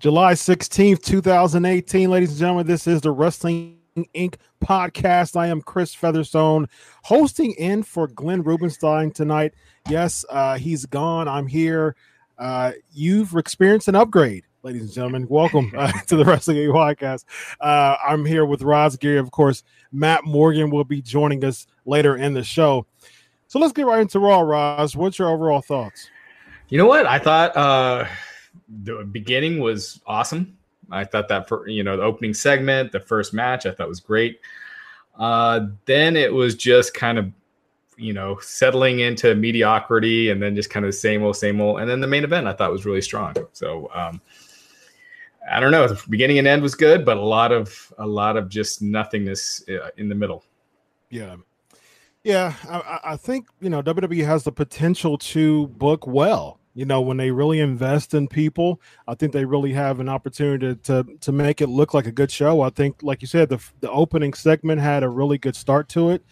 July 16th, 2018. Ladies and gentlemen, this is the Wrestling Inc. podcast. I am Chris Featherstone, hosting in for Glenn Rubenstein tonight. Yes, uh, he's gone. I'm here. Uh, you've experienced an upgrade, ladies and gentlemen. Welcome uh, to the Wrestling Inc. podcast. Uh, I'm here with Raj Giri. Of course, Matt Morgan will be joining us later in the show. So let's get right into Raw, Raj. What's your overall thoughts? You know what? I thought uh, the beginning was awesome. I thought that for you know the opening segment, the first match, I thought was great. Uh, then it was just kind of you know settling into mediocrity, and then just kind of same old, same old. And then the main event I thought was really strong. So um, I don't know. The beginning and end was good, but a lot of a lot of just nothingness uh, in the middle. Yeah. Yeah, I, I think you know WWE has the potential to book well you know when they really invest in people i think they really have an opportunity to to, to make it look like a good show. I think like you said the, the opening segment had a really good start to it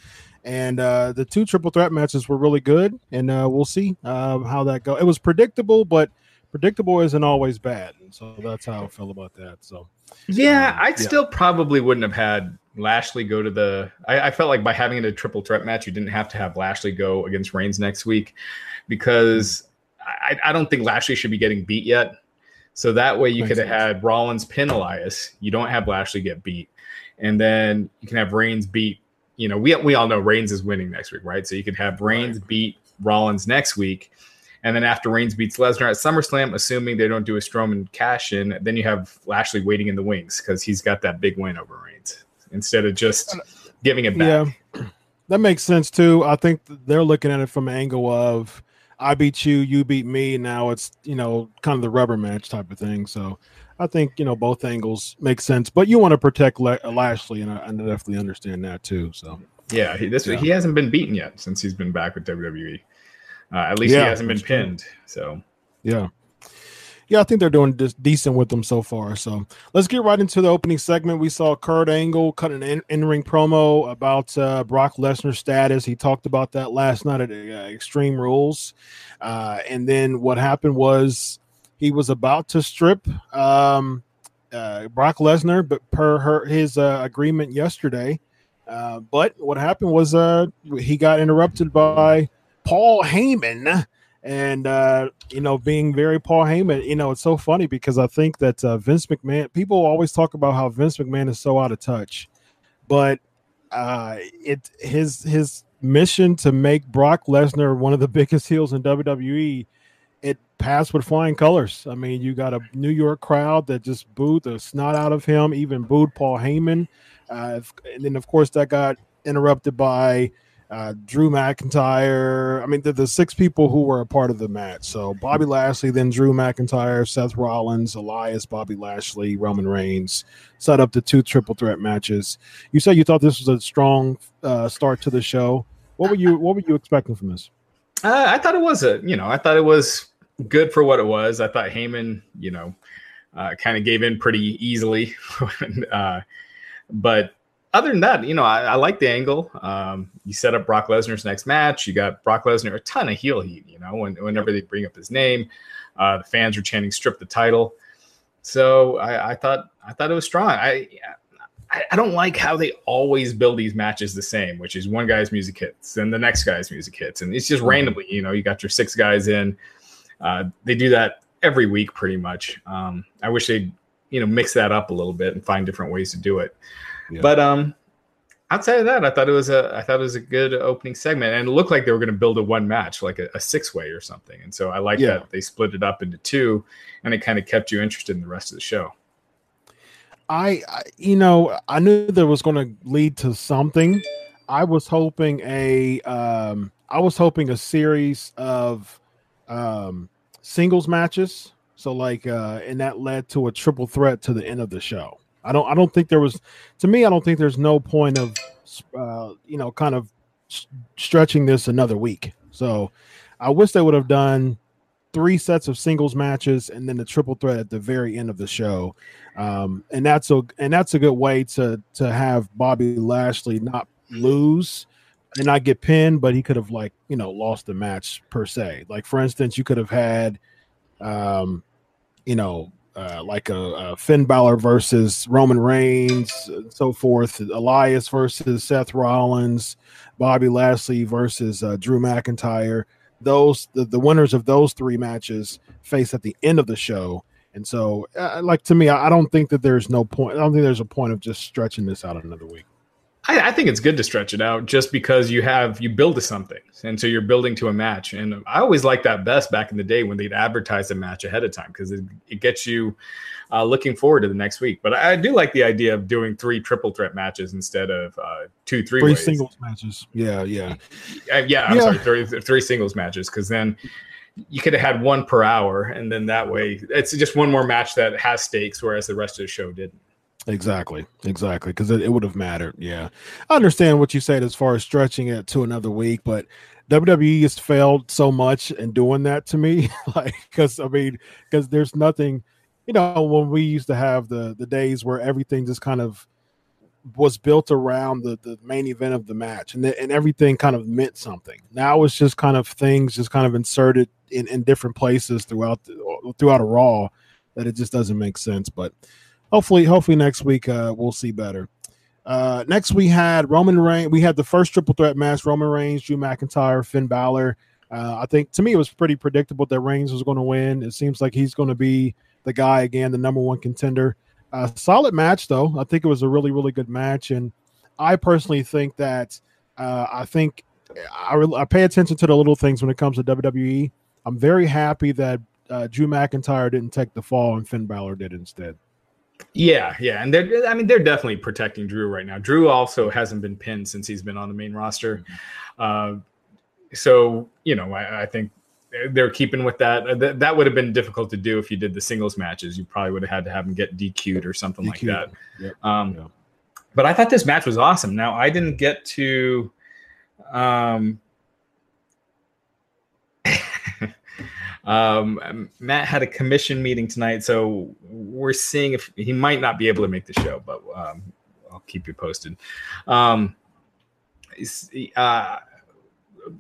and uh, the two triple threat matches were really good and uh, we'll see uh, how that goes it was predictable but predictable isn't always bad and so that's how i feel about that so. Yeah um, i yeah. still probably wouldn't have had lashley go to the I, I felt like by having it a triple threat match you didn't have to have lashley go against reigns next week because I, I don't think Lashley should be getting beat yet. So that way you could have had Rollins pin Elias. You don't have Lashley get beat. And then you can have Reigns beat, you know, we, we all know Reigns is winning next week, right? So you could have Reigns right. beat Rollins next week. And then after Reigns beats Lesnar at SummerSlam, assuming they don't do a Strowman cash in, then you have Lashley waiting in the wings because he's got that big win over Reigns instead of just uh, giving it back. Yeah, that makes sense too. I think they're looking at it from an angle of I beat you, you beat me. Now it's you know kind of the rubber match type of thing. So I think you know both angles make sense, but you want to protect Le- Lashley, and I, I, definitely understand that too. So yeah, he, this yeah. he hasn't been beaten yet since he's been back with WWE. Uh, at least yeah, he hasn't been pinned. True. So yeah, yeah, I think they're doing decent with them so far. So let's get right into the opening segment. We saw Kurt Angle cut an in ring promo about uh, Brock Lesnar's status. He talked about that last night at uh, Extreme Rules. Uh, and then what happened was he was about to strip um, uh, Brock Lesnar, but per her, his uh, agreement yesterday. Uh, but what happened was he got interrupted by Paul Heyman and uh, you know, being very Paul Heyman, you know, it's so funny because I think that uh, Vince McMahon. People always talk about how Vince McMahon is so out of touch, but uh, it his his mission to make Brock Lesnar one of the biggest heels in WWE. It passed with flying colors. I mean, you got a New York crowd that just booed the snot out of him, even booed Paul Heyman. Uh, and then, of course, that got interrupted by uh, Drew McIntyre. I mean, the, the six people who were a part of the match. So Bobby Lashley, then Drew McIntyre, Seth Rollins, Elias, Bobby Lashley, Roman Reigns set up the two triple threat matches. You said you thought this was a strong uh, start to the show. What were you What were you expecting from this? Uh, I thought it was a you know I thought it was good for what it was. I thought Heyman, you know, uh, kind of gave in pretty easily. uh, but other than that, you know, I, I like the angle. Um, you set up Brock Lesnar's next match. You got Brock Lesnar a ton of heel heat. You know, when, whenever they bring up his name, uh, the fans are chanting "strip the title." So I, I thought I thought it was strong. I, I, I don't like how they always build these matches the same, which is one guy's music hits, then the next guy's music hits, and it's just mm-hmm. randomly. You know, you got your six guys in. Uh, they do that every week, pretty much. Um, I wish they'd you know mix that up a little bit and find different ways to do it. Yeah. But um, outside of that, I thought it was a I thought it was a good opening segment, and it looked like they were going to build a one match, like a, a six way or something. And so I like yeah. that they split it up into two, and it kind of kept you interested in the rest of the show. I, I you know, I knew there was going to lead to something. I was hoping a um, I was hoping a series of um, singles matches. So like, uh, and that led to a triple threat to the end of the show. I don't I don't think there was to me I don't think there's no point of uh, you know kind of stretching this another week. So I wish they would have done three sets of singles matches and then the triple threat at the very end of the show. Um, and that's a and that's a good way to to have Bobby Lashley not lose and not get pinned, but he could have like you know lost the match per se. Like for instance, you could have had um, you know uh, like a, a, Finn Balor versus Roman Reigns, and so forth. Elias versus Seth Rollins, Bobby Lashley versus uh, Drew McIntyre. Those the, the winners of those three matches face at the end of the show. And so, uh, like to me, I, I don't think that there's no point. I don't think there's a point of just stretching this out another week. I, I, think it's good to stretch it out just because you have you build to something, and so you're building to a match. And I always liked that best back in the day when they'd advertise a match ahead of time because it, it, gets you uh, looking forward to the next week. But I, do like the idea of doing three triple threat matches instead of uh, two three three singles matches. Yeah, yeah, uh, yeah. I'm yeah. sorry, three, three singles matches because then you could have had one per hour, and then that way it's just one more match that has stakes, whereas the rest of the show didn't. Exactly, exactly, because it, it would have mattered. Yeah, I understand what you said as far as stretching it to another week, but WWE has failed so much in doing that to me. like, because I mean, because there's nothing, you know, when we used to have the the days where everything just kind of was built around the the main event of the match, and the, and everything kind of meant something. Now it's just kind of things just kind of inserted in in different places throughout the, throughout a Raw that it just doesn't make sense, but hopefully, hopefully next week uh, we'll see better. Uh, next we had Roman Reigns. We had the first triple threat match: Roman Reigns, Drew McIntyre, Finn Balor. Uh, I think to me it was pretty predictable that Reigns was going to win. It seems like he's going to be the guy again, the number one contender. Uh, solid match though. I think it was a really, really good match, and I personally think that uh, I think I, re- I pay attention to the little things when it comes to WWE. I'm very happy that uh, Drew McIntyre didn't take the fall and Finn Balor did instead. Yeah, yeah, and they're I mean they're definitely protecting Drew right now. Drew also hasn't been pinned since he's been on the main roster, uh, so you know I, I, think they're keeping with that. Uh, that. That would have been difficult to do if you did the singles matches. You probably would have had to have him get DQ'd or something DQ'd. like that. Yep. Um, yeah. But I thought this match was awesome. Now I didn't get to. Um, Um, Matt had a commission meeting tonight, so we're seeing if he might not be able to make the show, but um, I'll keep you posted. Um, uh,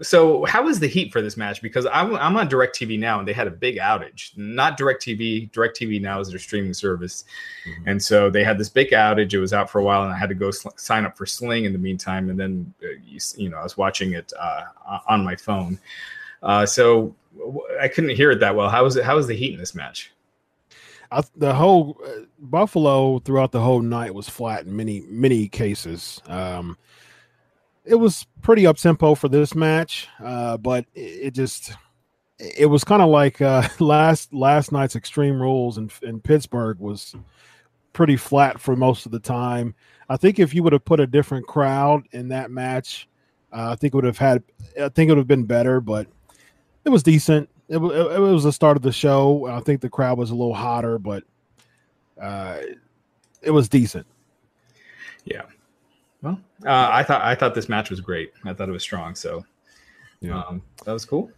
so how is the heat for this match? Because I'm, I'm on DirecTV now, and they had a big outage. Not DirecTV. DirecTV now is their streaming service, mm-hmm. and so they had this big outage. It was out for a while, and I had to go sl- sign up for Sling in the meantime. And then, uh, you, you, know, I was watching it uh, on my phone. Uh, so I couldn't hear it that well. How was it? How was the heat in this match? I, the whole uh, Buffalo throughout the whole night was flat in many many cases. Um, it was pretty up tempo for this match, uh, but it, it, just it was kind of like uh, last last night's Extreme Rules in, in Pittsburgh was pretty flat for most of the time. I think if you would have put a different crowd in that match, uh, I think it would have had I think it would have been better, but it was decent. It, it, it, was the start of the show. I think the crowd was a little hotter, but uh, it was decent. Yeah. Well, uh, I thought I thought this match was great. I thought it was strong. So, yeah, um, that was cool.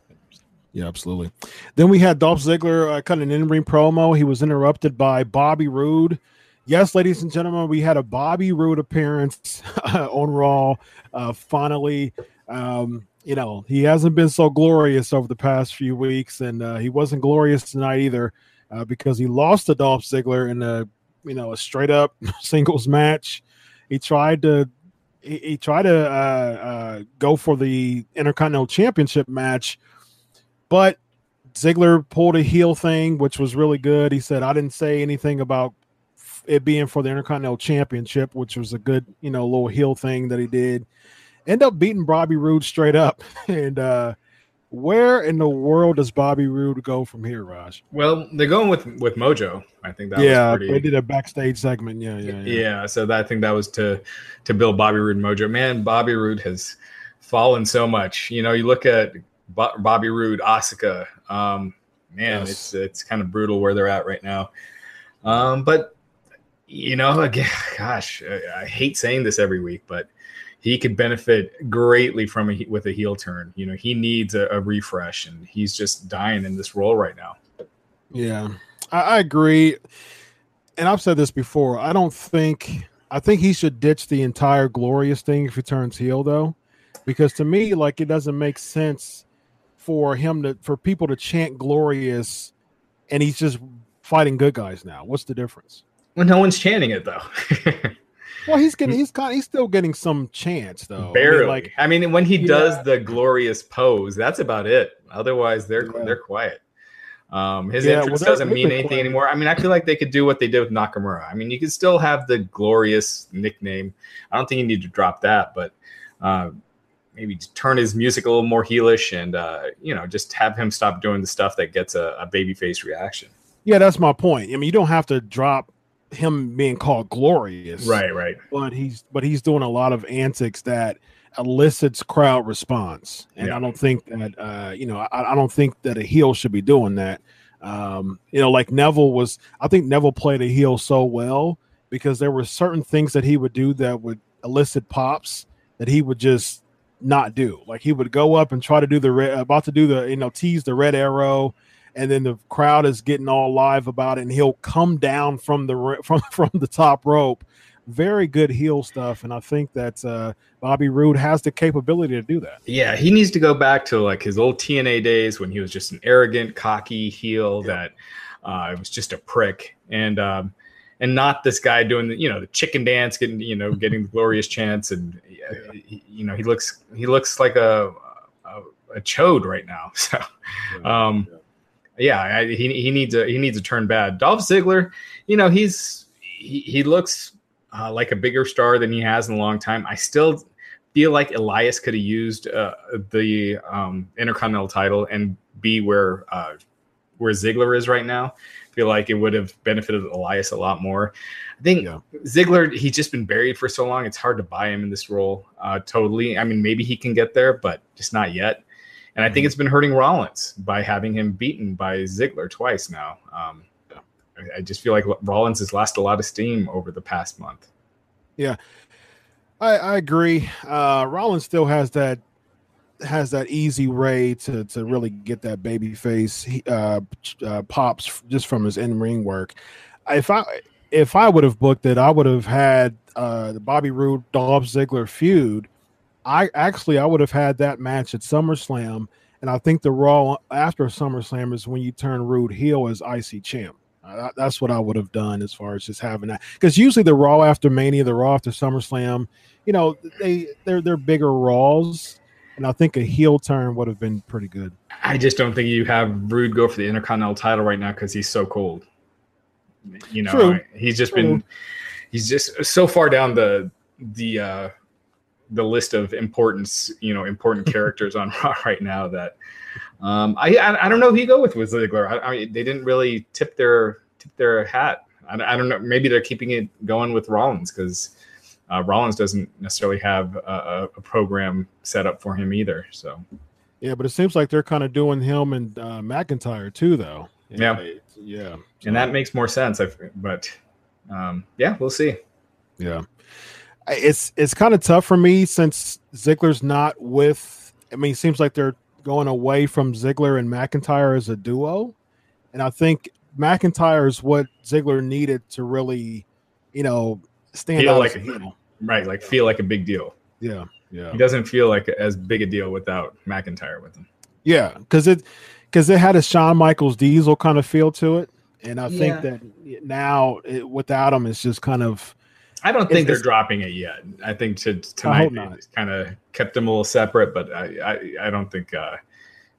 Yeah, absolutely. Then we had Dolph Ziggler uh, cut an in-ring promo. He was interrupted by Bobby Roode. Yes, ladies and gentlemen, we had a Bobby Roode appearance on Raw. Uh, finally, um, you know he hasn't been so glorious over the past few weeks, and uh, he wasn't glorious tonight either uh, because he lost to Dolph Ziggler in a you know a straight up singles match. He tried to he, he tried to uh, uh, go for the Intercontinental Championship match but Ziggler pulled a heel thing, which was really good. He said, I didn't say anything about it being for the Intercontinental Championship, which was a good, you know, little heel thing that he did. End up beating Bobby Roode straight up. And uh where in the world does Bobby Roode go from here, Raj? Well, they're going with with Mojo. I think that yeah, pretty... they did a backstage segment. Yeah, yeah, yeah. Yeah, so that, I think that was to to build Bobby Roode Mojo. Man, Bobby Roode has fallen so much. You know, you look at Bobby Roode, Asuka. Um, man, yes. it's it's kind of brutal where they're at right now. Um, but you know, again, gosh, I, I, hate saying this every week, but he could benefit greatly from a with a heel turn. You know, he needs a, a refresh, and he's just dying in this role right now. Yeah, I, I agree, and I've said this before. I don't think I think he should ditch the entire glorious thing if he turns heel, though, because to me, like, it doesn't make sense for him to for people to chant glorious and he's just fighting good guys now. What's the difference? Well, no one's chanting it though. well, he's getting he's got he's still getting some chance though. Barely. I mean, like I mean, when he yeah. does the glorious pose, that's about it. Otherwise, they're yeah. they're quiet. Um, his yeah, entrance well, doesn't mean anything quiet. anymore. I mean, I feel like they could do what they did with Nakamura. I mean, you could still have the glorious nickname. I don't think you need to drop that, but uh, maybe turn his music a little more heelish and uh, you know just have him stop doing the stuff that gets a, a babyface reaction. Yeah, that's my point. I mean, you don't have to drop him being called glorious, right? Right. But he's but he's doing a lot of antics that elicits crowd response, and yeah. I don't think that uh, you know I, I don't think that a heel should be doing that. Um, you know, like Neville was. I think Neville played a heel so well because there were certain things that he would do that would elicit pops that he would just not do. Like he would go up and try to do the red, about to do the you know tease the red arrow, and then the crowd is getting all live about it, and he'll come down from the from from the top rope. Very good heel stuff, and I think that uh, Bobby Roode has the capability to do that. Yeah, he needs to go back to like his old TNA days when he was just an arrogant, cocky heel yeah. that uh, was just a prick. And um, and not this guy doing the you know the chicken dance, getting you know getting the glorious chance, and you know he looks he looks like a a, a chode right now. So, um, yeah, I, he he needs a he needs to turn bad. Dolph Ziggler, you know he's he, he looks uh, like a bigger star than he has in a long time. I still feel like Elias could have used uh, the um, Intercontinental title and be where uh, where Ziggler is right now I feel like it would have benefited Elias a lot more. I think yeah. Ziggler, he's just been buried for so long. It's hard to buy him in this role uh, totally. I mean, maybe he can get there, but just not yet. And I think mm-hmm. it's been hurting Rollins by having him beaten by Ziggler twice now. Um, I, I just feel like Rollins has lost a lot of steam over the past month. Yeah, I, I agree. Uh, Rollins still has that has that easy way to to really get that baby face uh, uh, pops just from his in ring work. If I if I would have booked it, I would have had uh, the Bobby Roode Dolph Ziggler feud. I actually I would have had that match at SummerSlam, and I think the Raw after SummerSlam is when you turn Roode heel as IC champ. Uh, that's what I would have done as far as just having that because usually the Raw after Mania, the Raw after SummerSlam, you know they they're they're bigger Raws and I think a heel turn would have been pretty good. I just don't think you have Roode go for the Intercontinental title right now because he's so cold. You know, True. he's just True. been he's just so far down the the uh the list of importance, you know, important characters on Raw right now that um I I, I don't know who you go with with Ziggler. I, I mean, they didn't really tip their tip their hat. I, I don't know. Maybe they're keeping it going with Rollins because uh, Rollins doesn't necessarily have a, a, program set up for him either. So, yeah, but it seems like they're kind of doing him and uh, McIntyre too, though. Yeah, yeah, and that makes more sense. I But um, yeah, we'll see. Yeah, it's it's kind of tough for me since Ziggler's not with. I mean, it seems like they're going away from Ziggler and McIntyre as a duo, and I think McIntyre is what Ziggler needed to really, you know, stand feel out like as a heel. right, like feel like a big deal. Yeah, yeah, He doesn't feel like as big a deal without McIntyre with him. yeah, because it because it had a Shawn Michaels Diesel kind of feel to it, and I think that now it, without him, it's just kind of I don't think they're dropping it yet. I think to, tonight hope they not. just kind of kept them a little separate, but I, I, I don't think uh,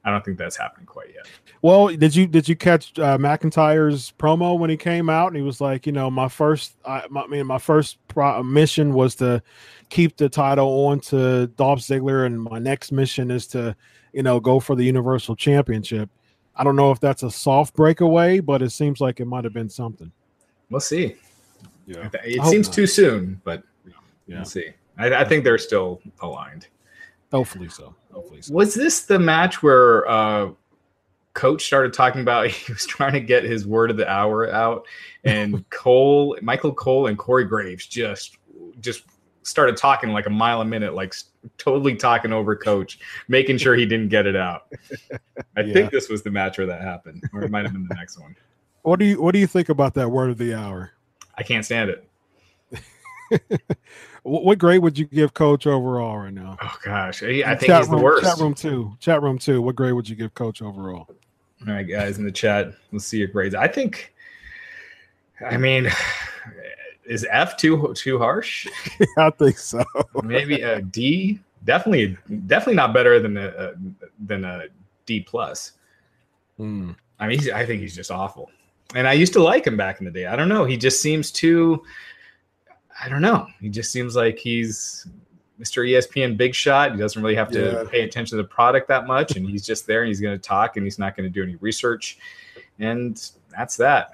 I don't think that's happening quite yet. Well, did you did you catch uh, McIntyre's promo when he came out and he was like, you know, my first, I, my, I mean, my first pro- mission was to keep the title on to Dolph Ziggler, and my next mission is to, you know, go for the Universal Championship. I don't know if that's a soft breakaway, but it seems like it might have been something. We'll see. Yeah, It seems not. too soon, but yeah. we'll see. I, I think they're still aligned. Hopefully so. Hopefully so. Was this the match where uh, Coach started talking about he was trying to get his word of the hour out, and Cole, Michael Cole, and Corey Graves just just started talking like a mile a minute, like totally talking over Coach, making sure he didn't get it out. I Yeah. think this was the match where that happened, or it might have been the next one. What do you What do you think about that word of the hour? I can't stand it. What, grade would you give Coach overall right now? Oh gosh, I, I think Chat he's the room- worst. Chat room two. Chat room two. What grade would you give Coach overall? All right, guys in the chat, let's see your grades. I think, I mean, is F too too harsh? I think so. Maybe a D. Definitely, definitely not better than a, a than a D plus. Hmm. I mean, he's, I think he's just awful. And I used to like him back in the day. I don't know. He just seems too. I don't know. He just seems like he's Mr. ESPN big shot. He doesn't really have to Yeah. pay attention to the product that much, and he's just there and he's going to talk and he's not going to do any research, and that's that.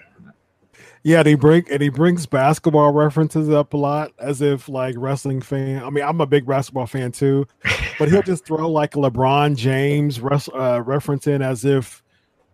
Yeah, and he bring and he brings basketball references up a lot, as if like wrestling fan. I mean, I'm a big basketball fan too, but he'll just throw like a LeBron James res- uh, reference in as if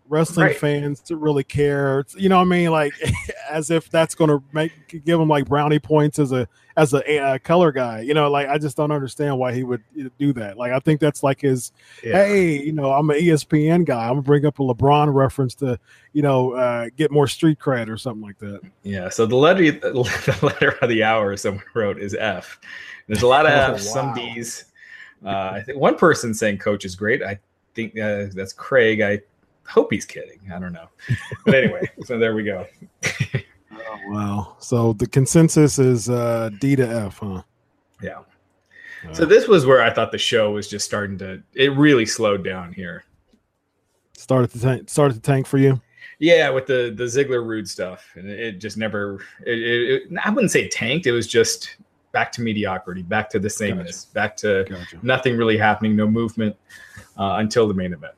wrestling Right. fans to really care. You know what I mean? Like as if that's going to make give him like brownie points as a as a, uh color guy. You know, like I just don't understand why he would do that. Like I think that's like his Yeah. hey, you know, I'm an ESPN guy. I'm gonna bring up a LeBron reference to, you know, uh, get more street cred or something like that. Yeah. So the letter the letter of the hour someone wrote is F. There's a lot of Oh, F's, some wow. D's. Uh, I think one person saying coach is great. I think uh, that's Craig. I hope he's kidding. I don't know. But anyway, so there we go. Oh wow! So the consensus is uh, D to F, huh? Yeah. So this was where I thought the show was just starting to. It really slowed down here. started to tank, started to tank for you. Yeah, with the the Ziggler Roode stuff, and it, it just never. It, it, I wouldn't say tanked. It was just back to mediocrity, back to the sameness, back to Gotcha. nothing really happening, no movement uh, until the main event.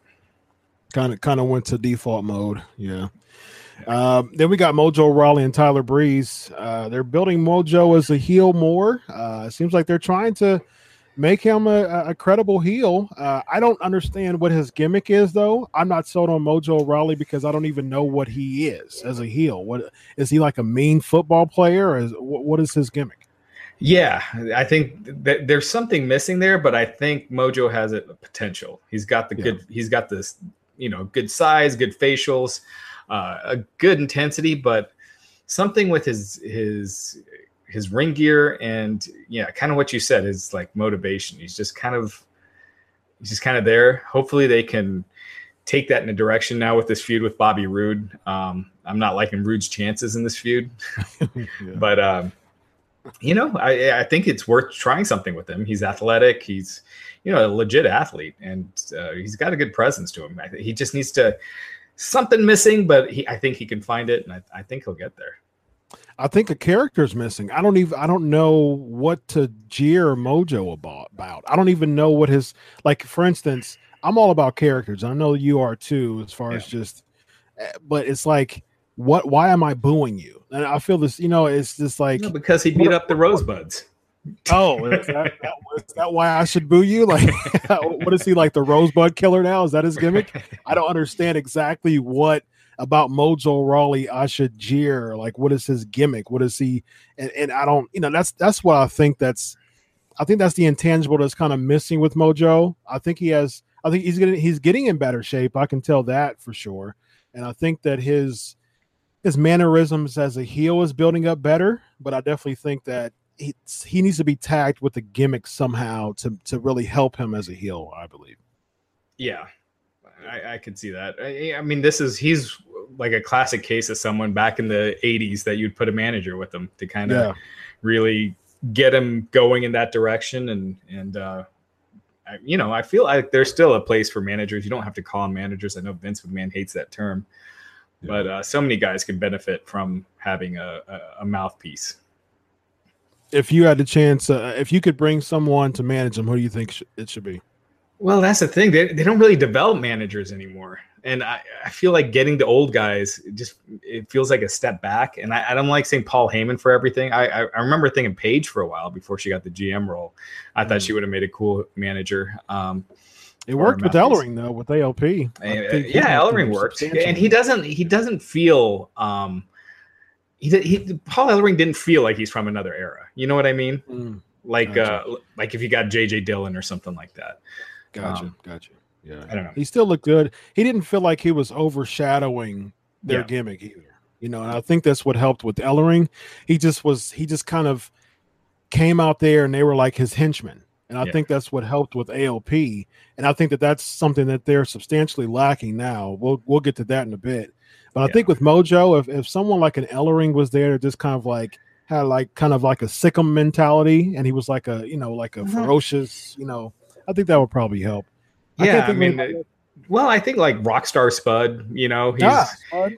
Kind of kind of went to default mode. Yeah. Um, then we got Mojo Rawley and Tyler Breeze. Uh, they're building Mojo as a heel more. Uh, it seems like they're trying to make him a, a credible heel. Uh, I don't understand what his gimmick is, though. I'm not sold on Mojo Rawley because I don't even know what he is as a heel. What is he like a mean football player? Or is, what, what is his gimmick? Yeah, I think that there's something missing there, but I think Mojo has a potential. He's got the Yeah. good. He's got this, you know, good size, good facials, uh, a good intensity, but something with his his his ring gear and yeah, kind of what you said is like motivation. He's just kind of he's just kind of there. Hopefully, they can take that in a direction now with this feud with Bobby Roode. Um, I'm not liking Roode's chances in this feud but um, you know, I I think it's worth trying something with him. He's athletic. He's you know a legit athlete, and uh, he's got a good presence to him. He just needs to something missing, but he I think he can find it, and I, I think he'll get there. I think a character's missing. I don't even I don't know what to jeer Mojo about. about. I don't even know what his like. For instance, I'm all about characters. I know you are too, as far as just. eh, But it's like, what? Why am I booing you? And I feel this. You know, it's just like, No, because he beat up the Rosebuds. oh, is that, that, is that why I should boo you? Like, what is he like the Rosebud Killer now? Is that his gimmick? I don't understand exactly what about Mojo Rawley I should jeer. Like, what is his gimmick? What is he? And, and I don't, you know, that's that's what I think. That's I think that's the intangible that's kind of missing with Mojo. I think he has. I think he's getting he's getting in better shape. I can tell that for sure. And I think that his his mannerisms as a heel is building up better. But I definitely think that he he needs to be tagged with a gimmick somehow to to really help him as a heel. I believe. Yeah, I, I could see that. I, I, mean, this is he's like a classic case of someone back in the '80s that you'd put a manager with him to kind of yeah. really get him going in that direction. And and uh, I, you know, I feel like there's still a place for managers. You don't have to call them managers. I know Vince McMahon hates that term, yeah. but uh, so many guys can benefit from having a, a, a mouthpiece. If you had the chance, uh, if you could bring someone to manage them, who do you think it should be? Well, that's the thing. They, they don't really develop managers anymore. And I, I feel like getting the old guys just it feels like a step back. And I, I don't like saying Paul Heyman for everything. I, I, I remember thinking Paige for a while before she got the GM role. I mm. thought she would have made a cool manager. Um, it worked with Ellering though, with AOP. Uh, yeah, Ellering worked, and he doesn't. He doesn't feel. Um, he, he Paul Ellering didn't feel like he's from another era. You know what I mean? Mm, like gotcha. uh, like if you got JJ Dillon or something like that. Gotcha. Um, gotcha. Yeah. I don't know. He still looked good. He didn't feel like he was overshadowing their yeah. gimmick either. You know, and I think that's what helped with Ellering. He just was he just kind of came out there and they were like his henchmen. And I yeah. think that's what helped with AOP. And I think that that's something that they're substantially lacking now. We'll we'll get to that in a bit. But yeah. I think with Mojo, if, if someone like an Ellering was there, just kind of like had like kind of like a sickum mentality, and he was like a you know like a mm-hmm. ferocious you know I think that would probably help. Yeah, I, I mean, uh, well, I think like Rockstar Spud, you know, he's ah,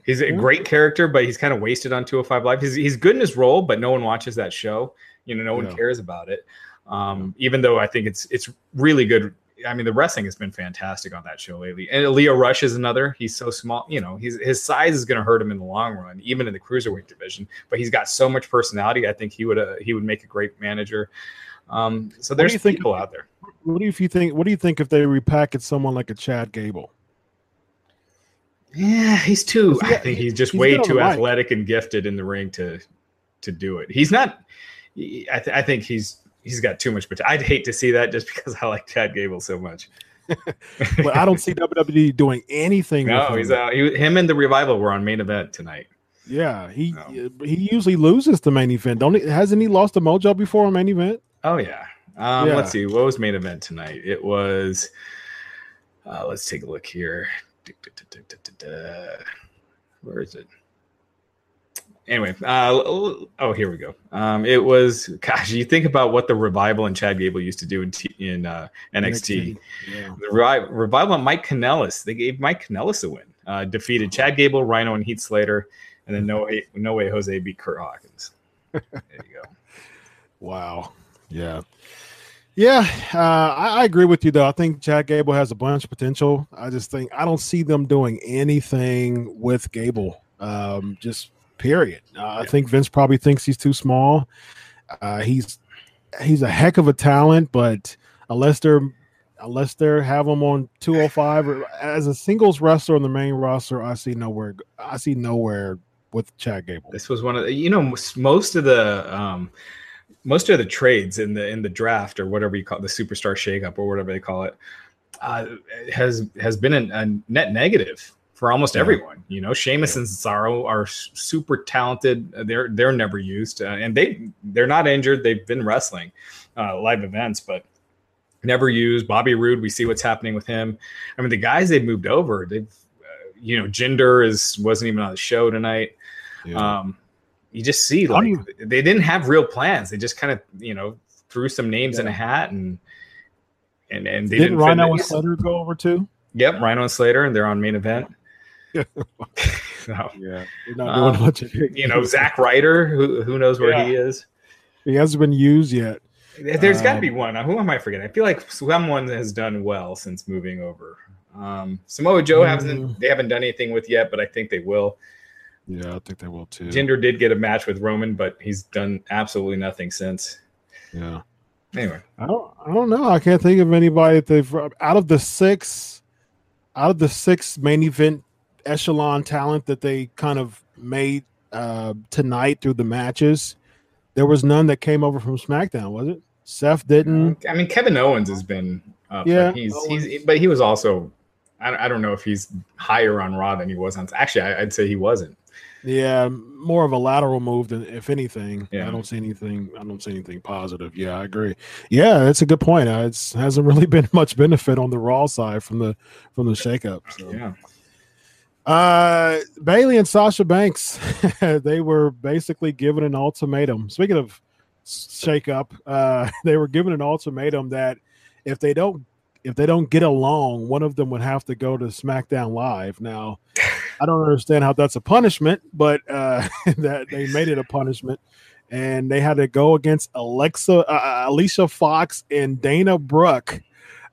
he's a yeah. great character, but he's kind of wasted on 205 Live. He's he's good in his role, but no one watches that show. You know, no one cares about it. Um, even though I think it's it's really good. I mean, the wrestling has been fantastic on that show lately. And Lio Rush is another. He's so small, you know. He's his size is going to hurt him in the long run, even in the cruiserweight division. But he's got so much personality. I think he would uh, he would make a great manager. Um, so there's people out there. What do you think? What do you think if they repackage someone like a Chad Gable? Yeah, he's too. He, I think he's just he's way too athletic and gifted in the ring to to do it. He's not. I, th- I think he's he's got too much potential. I'd hate to see that just because I like Chad Gable so much. but I don't see WWE doing anything. No, he's out. He, him and the revival were on main event tonight. Yeah, he no. he usually loses the main event. Don't he? Hasn't he lost to Mojo before on main event? Oh yeah. Um, yeah. Let's see. What was main event tonight? It was. Uh, let's take a look here. Where is it? Anyway, uh, oh, here we go. Um, it was, gosh, you think about what the revival and Chad Gable used to do in, T, in uh, NXT. NXT yeah. The Re- revival and Mike Kanellis, they gave Mike Kanellis a win. Uh, defeated Chad Gable, Rhino, and Heath Slater, and then no way, no way Jose beat Kurt Hawkins. There you go. wow. Yeah. Yeah, uh, I, I, agree with you though. I think Chad Gable has a bunch of potential. I just think I don't see them doing anything with Gable. Um, just period. Uh, I think Vince probably thinks he's too small. Uh, he's he's a heck of a talent, but unless they're unless they have him on 205 or as a singles wrestler on the main roster, I see nowhere. I see nowhere with Chad Gable. This was one of the, you know most of the um, most of the trades in the in the draft or whatever you call it, the superstar shakeup or whatever they call it uh, has has been a, a net negative for almost yeah. everyone. You know, Sheamus yeah. and Cesaro are super talented. They're they're never used, uh, and they they're not injured. They've been wrestling uh, live events, but never used. Bobby Roode, we see what's happening with him. I mean, the guys they've moved over, they've uh, you know, Jinder is wasn't even on the show tonight. Yeah. Um, you just see like you, they didn't have real plans. They just kind of you know threw some names in a hat and and and they didn't. didn't Rhino and Slater go over too? Yep, Rhino and Slater, and they're on main event. so, yeah, they're not doing um, much. you know, Zack Ryder, who who knows where yeah. he is? He hasn't been used yet. There's um, got to be one. Who am I forgetting? I feel like someone has done well since moving over. Um, Samoa Joe mm, hasn't. They haven't done anything with yet, but I think they will. Yeah, I think they will too. Jinder did get a match with Roman, but he's done absolutely nothing since. Yeah. Anyway, I don't. I don't know. I can't think of anybody that they've out of the six, out of the six main event echelon talent that they kind of made uh, tonight through the matches. There was none that came over from SmackDown, was it? Seth didn't. I mean, Kevin Owens has been Uh, Yeah. but he's he's but he was also. I, I don't know if he's higher on Raw than he was on. Actually, I, I'd say he wasn't. Yeah, more of a lateral move than if anything. Yeah. I don't see anything. I don't see anything positive. Yeah, I agree. Yeah, that's a good point. Uh, it's hasn't really been much benefit on the Raw side from the from the shakeup. So. Yeah. Uh, Bayley and Sasha Banks, they were basically given an ultimatum. Speaking of shakeup, uh, they were given an ultimatum that if they don't if they don't get along, one of them would have to go to SmackDown Live. Now, I don't understand how that's a punishment, but uh, that they made it a punishment, and they had to go against Alexa, uh, Alicia Fox, and Dana Brooke.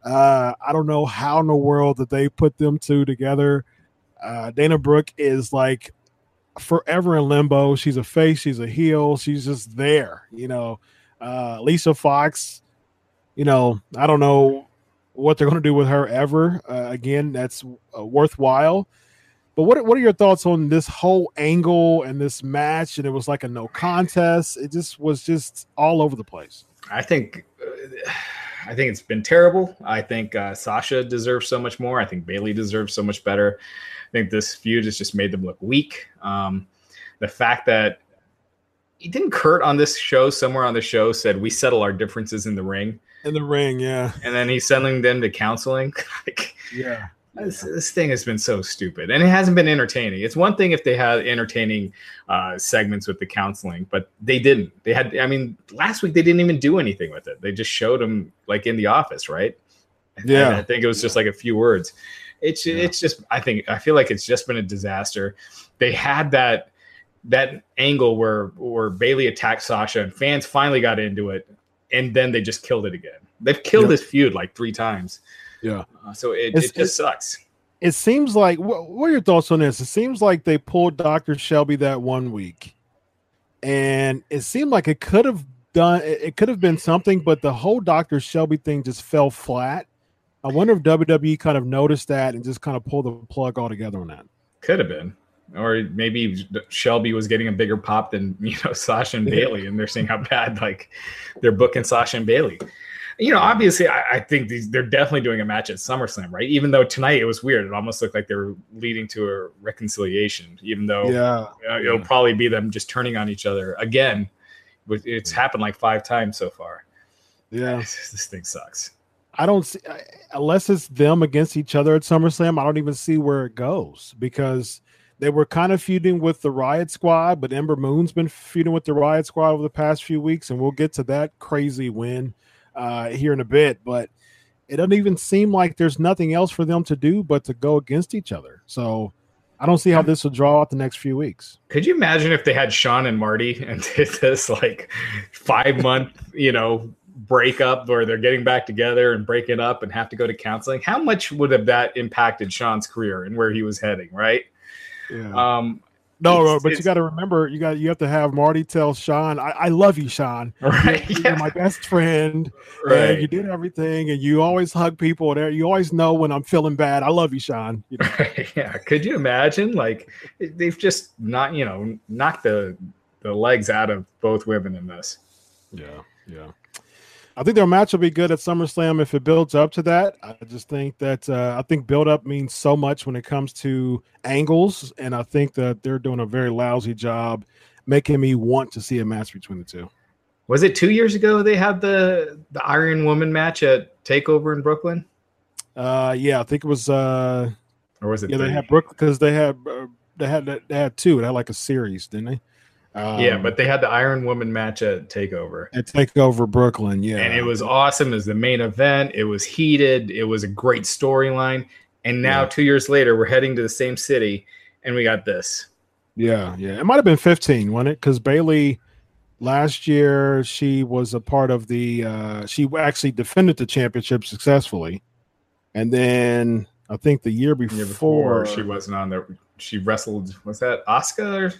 Uh, I don't know how in the world that they put them two together. Uh, Dana Brooke is like forever in limbo. She's a face, she's a heel, she's just there. You know, uh, Lisa Fox. You know, I don't know what they're going to do with her ever. Uh, again, that's uh, worthwhile. But what what are your thoughts on this whole angle and this match? And it was like a no contest. It just was just all over the place. I think uh, I think it's been terrible. I think uh, Sasha deserves so much more. I think Bayley deserves so much better. I think this feud has just made them look weak. Um, the fact that he didn't Kurt on this show somewhere on the show said we settle our differences in the ring, In the ring, yeah, and then he's sending them to counseling. like yeah, this, this thing has been so stupid, and it hasn't been entertaining. It's one thing if they had entertaining uh, segments with the counseling, but they didn't. They had, I mean, last week they didn't even do anything with it. They just showed them like in the office, right? And Yeah. I think it was just like a few words. It's Yeah. it's just I think I feel like it's just been a disaster. They had that that angle where where Bayley attacked Sasha and fans finally got into it, and then they just killed it again. They've killed Yeah. this feud like three times, yeah. uh, so it, It's- it just sucks. it seems like what, what are your thoughts on this? It seems like they pulled Dr. Shelby that one week, and it seemed like it could have done it, it could have been something, but the whole Dr. Shelby thing just fell flat. I wonder if WWE kind of noticed that and just kind of pulled the plug altogether on that. Could have been. Or maybe Shelby was getting a bigger pop than you know Sasha and Bayley, and they're seeing how bad like they're booking Sasha and Bayley. You know, obviously, I, I think these they're definitely doing a match at SummerSlam, right? Even though tonight it was weird, it almost looked like they were leading to a reconciliation. Even though Yeah, uh, it'll probably be them just turning on each other again. But It's happened like five times so far. yeah. this thing sucks. I don't see unless it's them against each other at SummerSlam. I don't even see where it goes because they were kind of feuding with the Riot Squad, but Ember Moon's been feuding with the Riot Squad over the past few weeks, and we'll get to that crazy win uh, here in a bit. But it doesn't even seem like there's nothing else for them to do but to go against each other. So I don't see how this will draw out the next few weeks. Could you imagine if they had Shawn and Marty and did this like five month, you know, breakup where they're getting back together and breaking up and have to go to counseling? How much would have that impacted Shawn's career and where he was heading, right? Yeah. Um, no, it's- but you got to remember, you got you have to have Marty tell Shawn, "I, I love you, Shawn. right, You're yeah, my best friend." and right. you did everything, and you always hug people. There, you always know when I'm feeling bad. I love you, Shawn. You know, yeah. Could you imagine? Like they've just not, you know, knocked the the legs out of both women in this. yeah, yeah. I think their match will be good at SummerSlam if it builds up to that. I just think that uh, I think build up means so much when it comes to angles, and I think that they're doing a very lousy job making me want to see a match between the two. Was it two years ago they had the the Iron Woman match at Takeover in Brooklyn, Uh, yeah, I think it was. Uh, or was it? yeah, they had Brooklyn because they had uh, they had they had two. They had like a series, didn't they? Um, yeah, but they had the Iron Woman match at Takeover. and take over Brooklyn. Yeah, and it was awesome. as the main event. It was heated. It was a great storyline. And now, Yeah. two years later, we're heading to the same city, and we got this. Yeah, yeah. It might have been 15, wasn't it? Because Bayley last year she was a part of the uh she actually defended the championship successfully. And then I think the year The before, year before, she wasn't on there. She wrestled. Was that Asuka?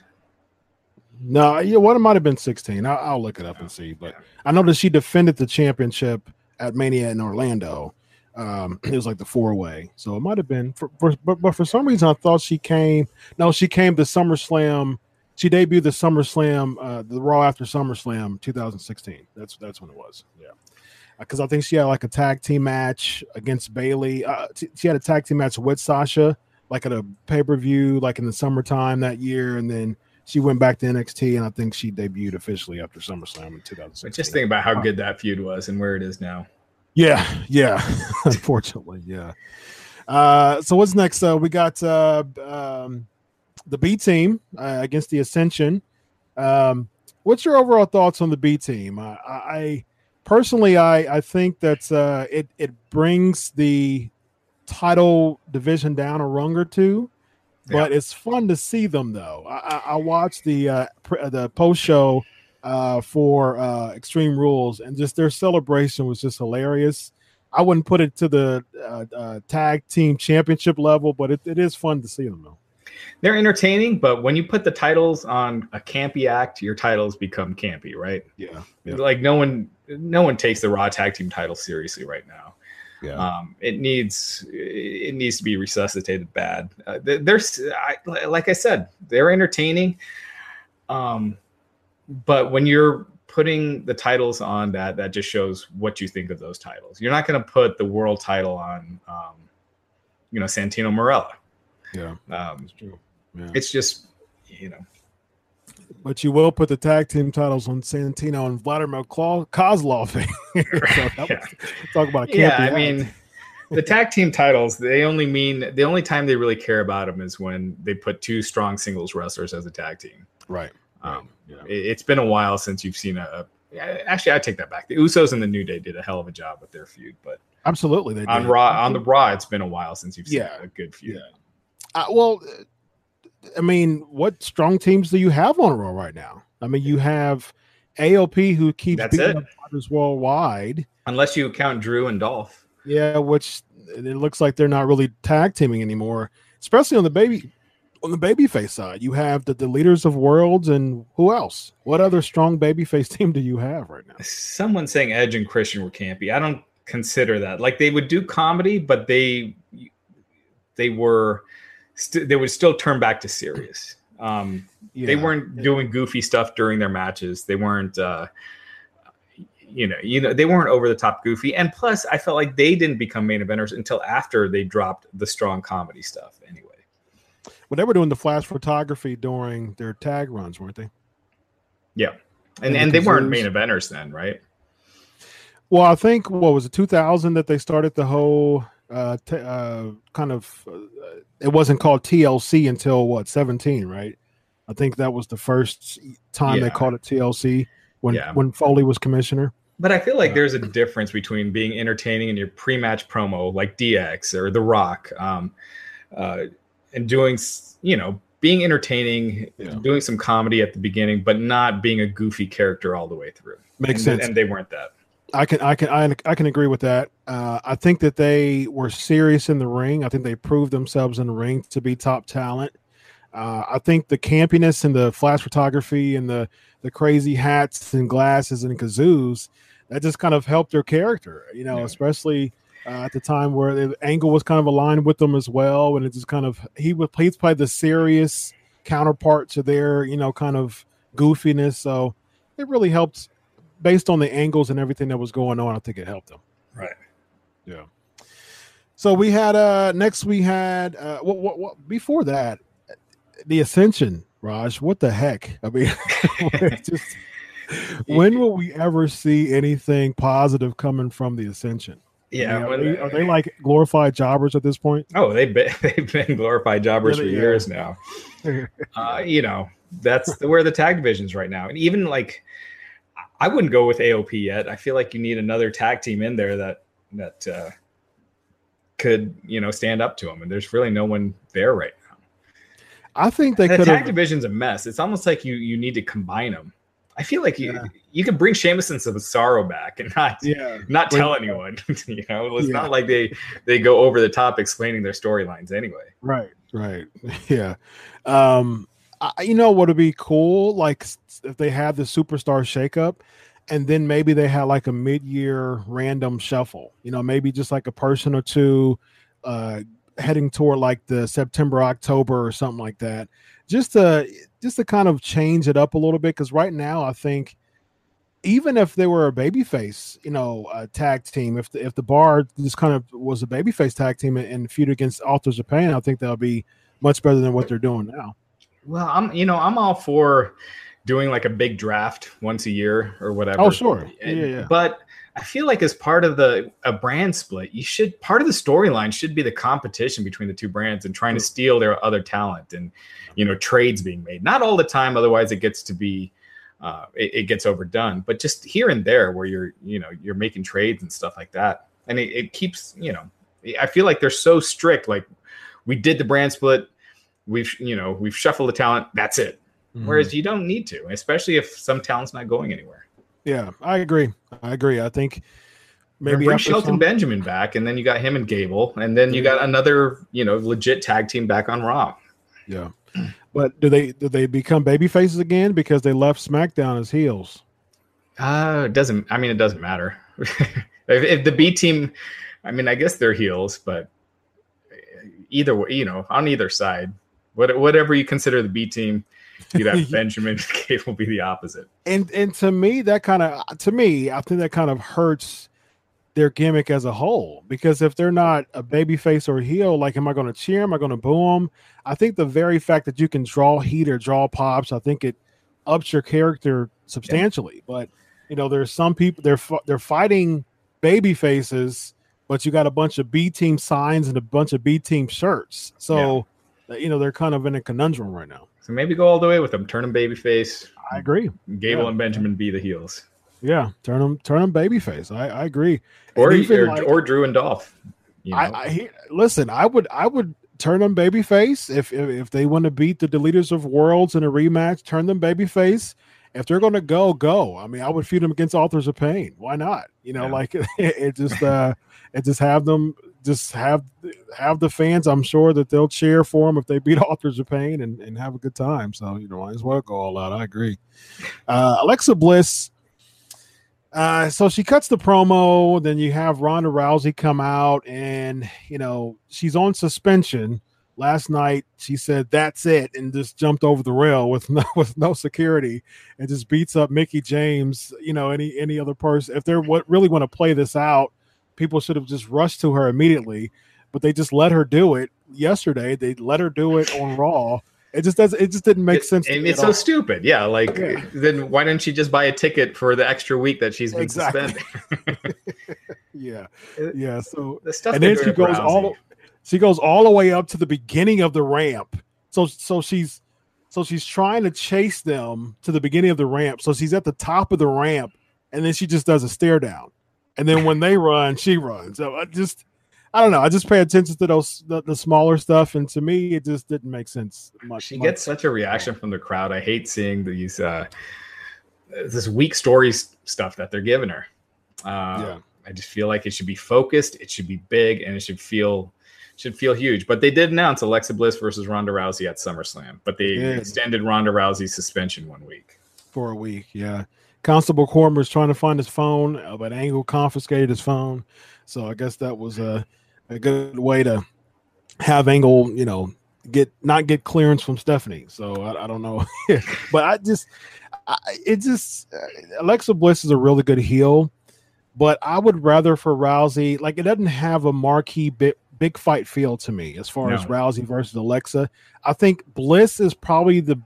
No, yeah, what it might have been 16. I'll, I'll look it up and see. But I know that she defended the championship at Mania in Orlando. Um, it was like the four way, so it might have been. For, for, but but for some reason, I thought she came. No, she came to SummerSlam. She debuted the SummerSlam, uh, the Raw after SummerSlam 2016. That's that's when it was. Yeah. because I think she had like a tag team match against Bayley. Uh, t- she had a tag team match with Sasha, like at a pay per view, like in the summertime that year, and then she went back to NXT, and I think she debuted officially after SummerSlam in 2016. Just think about how good that feud was and where it is now. Yeah, yeah. Unfortunately, yeah. Uh, so what's next? Uh, we got uh, um, the B team uh, against the Ascension. Um, what's your overall thoughts on the B team? I, I personally, I I think that uh, it it brings the title division down a rung or two, but yeah. it's fun to see them though. I, I watched the uh, pr- the post show uh, for uh, Extreme Rules, and just their celebration was just hilarious. I wouldn't put it to the uh, uh, tag team championship level, but it, it is fun to see them though. They're entertaining, but when you put the titles on a campy act, your titles become campy, right? Yeah, yeah. Like no one, no one takes the Raw tag team title seriously right now. Yeah. Um, it needs it needs to be resuscitated bad. Uh, there's I, like I said, they're entertaining. Um, but when you're putting the titles on that, that just shows what you think of those titles. You're not going to put the world title on, um, you know, Santino Marella. Yeah, um, it's true. Yeah. It's just, you know. But you will put the tag team titles on Santino and Vladimir Kozlov. so yeah. Talk about a yeah. I mean, the tag team titles they only mean the only time they really care about them is when they put two strong singles wrestlers as a tag team. Right. Um, yeah. it, has been a while since you've seen a, a. Actually, I take that back. The Usos and the New Day did a hell of a job with their feud, but absolutely they on did. Raw on the Raw. It's been a while since you've seen yeah. a good feud. Yeah. Uh, well, I mean, what strong teams do you have on Raw right now? I mean, you have AOP who keeps That's beating it. worldwide, unless you count Drew and Dolph. Yeah, which it looks like they're not really tag teaming anymore, especially on the baby on the babyface side, you have the, the leaders of worlds and who else? What other strong babyface team do you have right now? Someone saying Edge and Christian were campy. I don't consider that. Like they would do comedy, but they they were st- they would still turn back to serious. Um, yeah. They weren't doing goofy stuff during their matches. They weren't. Uh, you know, you know, they weren't over the top goofy, and plus, I felt like they didn't become main eventers until after they dropped the strong comedy stuff. Anyway, well, they were doing the flash photography during their tag runs, weren't they? Yeah, and and, and they weren't main eventers then, right? Well, I think what was it 2000 that they started the whole uh, t- uh kind of uh, it wasn't called TLC until what 17, right? I think that was the first time yeah. they called it TLC when yeah. when Foley was commissioner. But I feel like uh, there's a difference between being entertaining in your pre-match promo, like DX or The Rock, um, uh, and doing you know being entertaining, yeah. doing some comedy at the beginning, but not being a goofy character all the way through. Makes and, sense. And they weren't that. I can I can I, I can agree with that. Uh, I think that they were serious in the ring. I think they proved themselves in the ring to be top talent. Uh, I think the campiness and the flash photography and the the crazy hats and glasses and kazoos that just kind of helped their character. You know, yeah. especially uh, at the time where the angle was kind of aligned with them as well, and it just kind of he would he's played the serious counterpart to their you know kind of goofiness. So it really helped based on the angles and everything that was going on. I think it helped them. Right. Yeah. So we had uh next we had uh what what, what before that the Ascension, Raj. What the heck? I mean, just when will we ever see anything positive coming from the Ascension? Yeah, are, they, are, they, like glorified jobbers at this point? Oh, they've been they've been glorified jobbers really, for years now. uh, you know, that's the, where the tag divisions right now, and even like, I wouldn't go with AOP yet. I feel like you need another tag team in there that that uh, could you know stand up to them, and there's really no one there right now. I think they the tag division's a mess. It's almost like you you need to combine them. I feel like you yeah. you can bring Sheamus and Cesaro back and not yeah. not tell anyone. you know, it's not like they they go over the top explaining their storylines anyway. Right, right, yeah. Um, I, you know what would be cool? Like if they had the superstar shakeup, and then maybe they had like a mid-year random shuffle. You know, maybe just like a person or two uh, heading toward like the September October or something like that just to just to kind of change it up a little bit because right now I think even if they were a babyface, you know, a tag team, if the, if the bar just kind of was a babyface tag team and feud against of Pain, I think that would be much better than what they're doing now. Well, I'm you know I'm all for doing like a big draft once a year or whatever. Oh, sure, yeah, yeah. But I feel like as part of the a brand split, you should part of the storyline should be the competition between the two brands and trying to steal their other talent and you know trades being made. Not all the time, otherwise it gets to be uh, it, it, gets overdone. But just here and there where you're you know you're making trades and stuff like that, and it, it keeps you know I feel like they're so strict. Like we did the brand split, we've you know we've shuffled the talent. That's it. Mm-hmm. Whereas you don't need to, especially if some talent's not going anywhere. Yeah, I agree. I agree. I think maybe bring Shelton some... Benjamin back, and then you got him and Gable, and then you got another, you know, legit tag team back on Raw. Yeah, but do they do they become baby faces again because they left SmackDown as heels? Uh, it doesn't. I mean, it doesn't matter. if, if the B team, I mean, I guess they're heels, but either way, you know, on either side, what, whatever you consider the B team, You'd have Benjamin Gable will be the opposite. And and to me, that kind of to me, I think that kind of hurts their gimmick as a whole. Because if they're not a baby face or heel, like am I going to cheer? Am I going to boo them? I think the very fact that you can draw heat or draw pops, I think it ups your character substantially. Yeah. But you know, there's some people they're they're fighting baby faces, but you got a bunch of B team signs and a bunch of B team shirts. So yeah. You know they're kind of in a conundrum right now. So maybe go all the way with them. Turn them babyface. I agree. Gable yeah. and Benjamin be the heels. Yeah, turn them, turn them babyface. I, I agree. Or or, like, or, Drew and Dolph. You know? I, I listen. I would I would turn them babyface if, if if they want to beat the deleters of worlds in a rematch. Turn them babyface. If they're going to go, go. I mean, I would feud them against authors of pain. Why not? You know, yeah. like it, it just uh, it just have them just have have the fans. I'm sure that they'll cheer for them if they beat Authors of Pain and, and have a good time. So you know, might as well go all out. I agree. Uh, Alexa Bliss. Uh, so she cuts the promo. Then you have Ronda Rousey come out, and you know she's on suspension. Last night she said that's it, and just jumped over the rail with no with no security, and just beats up Mickie James. You know any any other person if they're what really want to play this out people should have just rushed to her immediately, but they just let her do it yesterday. They let her do it on Raw. It just doesn't. It just didn't make it, sense. it's so all. stupid. Yeah, like yeah. then why didn't she just buy a ticket for the extra week that she's been exactly. suspended? yeah, uh, yeah. So the stuff and then she goes all. She goes all the way up to the beginning of the ramp. So so she's so she's trying to chase them to the beginning of the ramp. So she's at the top of the ramp, and then she just does a stare down and then when they run, she runs. So I just, I don't know. I just pay attention to those the, the smaller stuff, and to me, it just didn't make sense. Much. She much. gets such a reaction from the crowd. I hate seeing these uh, this weak stories stuff that they're giving her. Uh, yeah. I just feel like it should be focused, it should be big, and it should feel should feel huge. But they did announce Alexa Bliss versus Ronda Rousey at SummerSlam, but they yeah. extended Ronda Rousey's suspension one week. For a week, yeah. Constable Corbin is trying to find his phone, uh, but Angle confiscated his phone. So I guess that was a, a good way to have Angle, you know, get not get clearance from Stephanie. So I, I don't know, but I just, I, it just uh, Alexa Bliss is a really good heel, but I would rather for Rousey, like it doesn't have a marquee bit big fight feel to me as far no. as Rousey versus Alexa. I think Bliss is probably the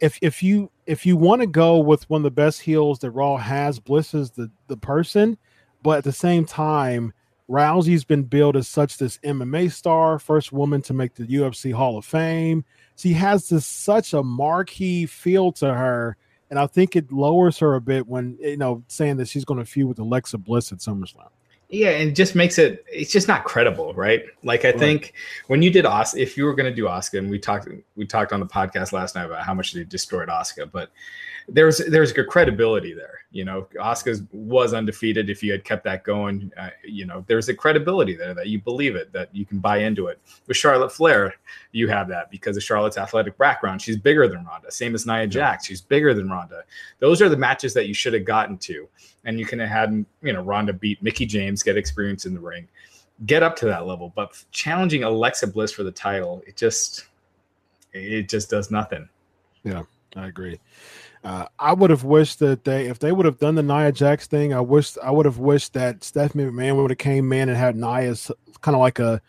if if you if you want to go with one of the best heels that Raw has, Bliss is the the person, but at the same time, Rousey's been billed as such this MMA star, first woman to make the UFC Hall of Fame. She has this such a marquee feel to her, and I think it lowers her a bit when you know saying that she's going to feud with Alexa Bliss at SummerSlam. Yeah, and just makes it it's just not credible, right? Like I right. think when you did Os if you were gonna do Asuka, and we talked we talked on the podcast last night about how much they destroyed Asuka, but there's there's good credibility there. You know, Asuka was undefeated. If you had kept that going, uh, you know, there's a credibility there that you believe it, that you can buy into it. With Charlotte Flair, you have that because of Charlotte's athletic background. She's bigger than Ronda. Same as Nia Jax. She's bigger than Ronda. Those are the matches that you should have gotten to, and you can have had you know Ronda beat Mickie James, get experience in the ring, get up to that level. But challenging Alexa Bliss for the title, it just it just does nothing. Yeah, I agree. Uh, I would have wished that they, if they would have done the Nia Jax thing, I wish I would have wished that Stephanie McMahon would have came in and had Nia kind of like a,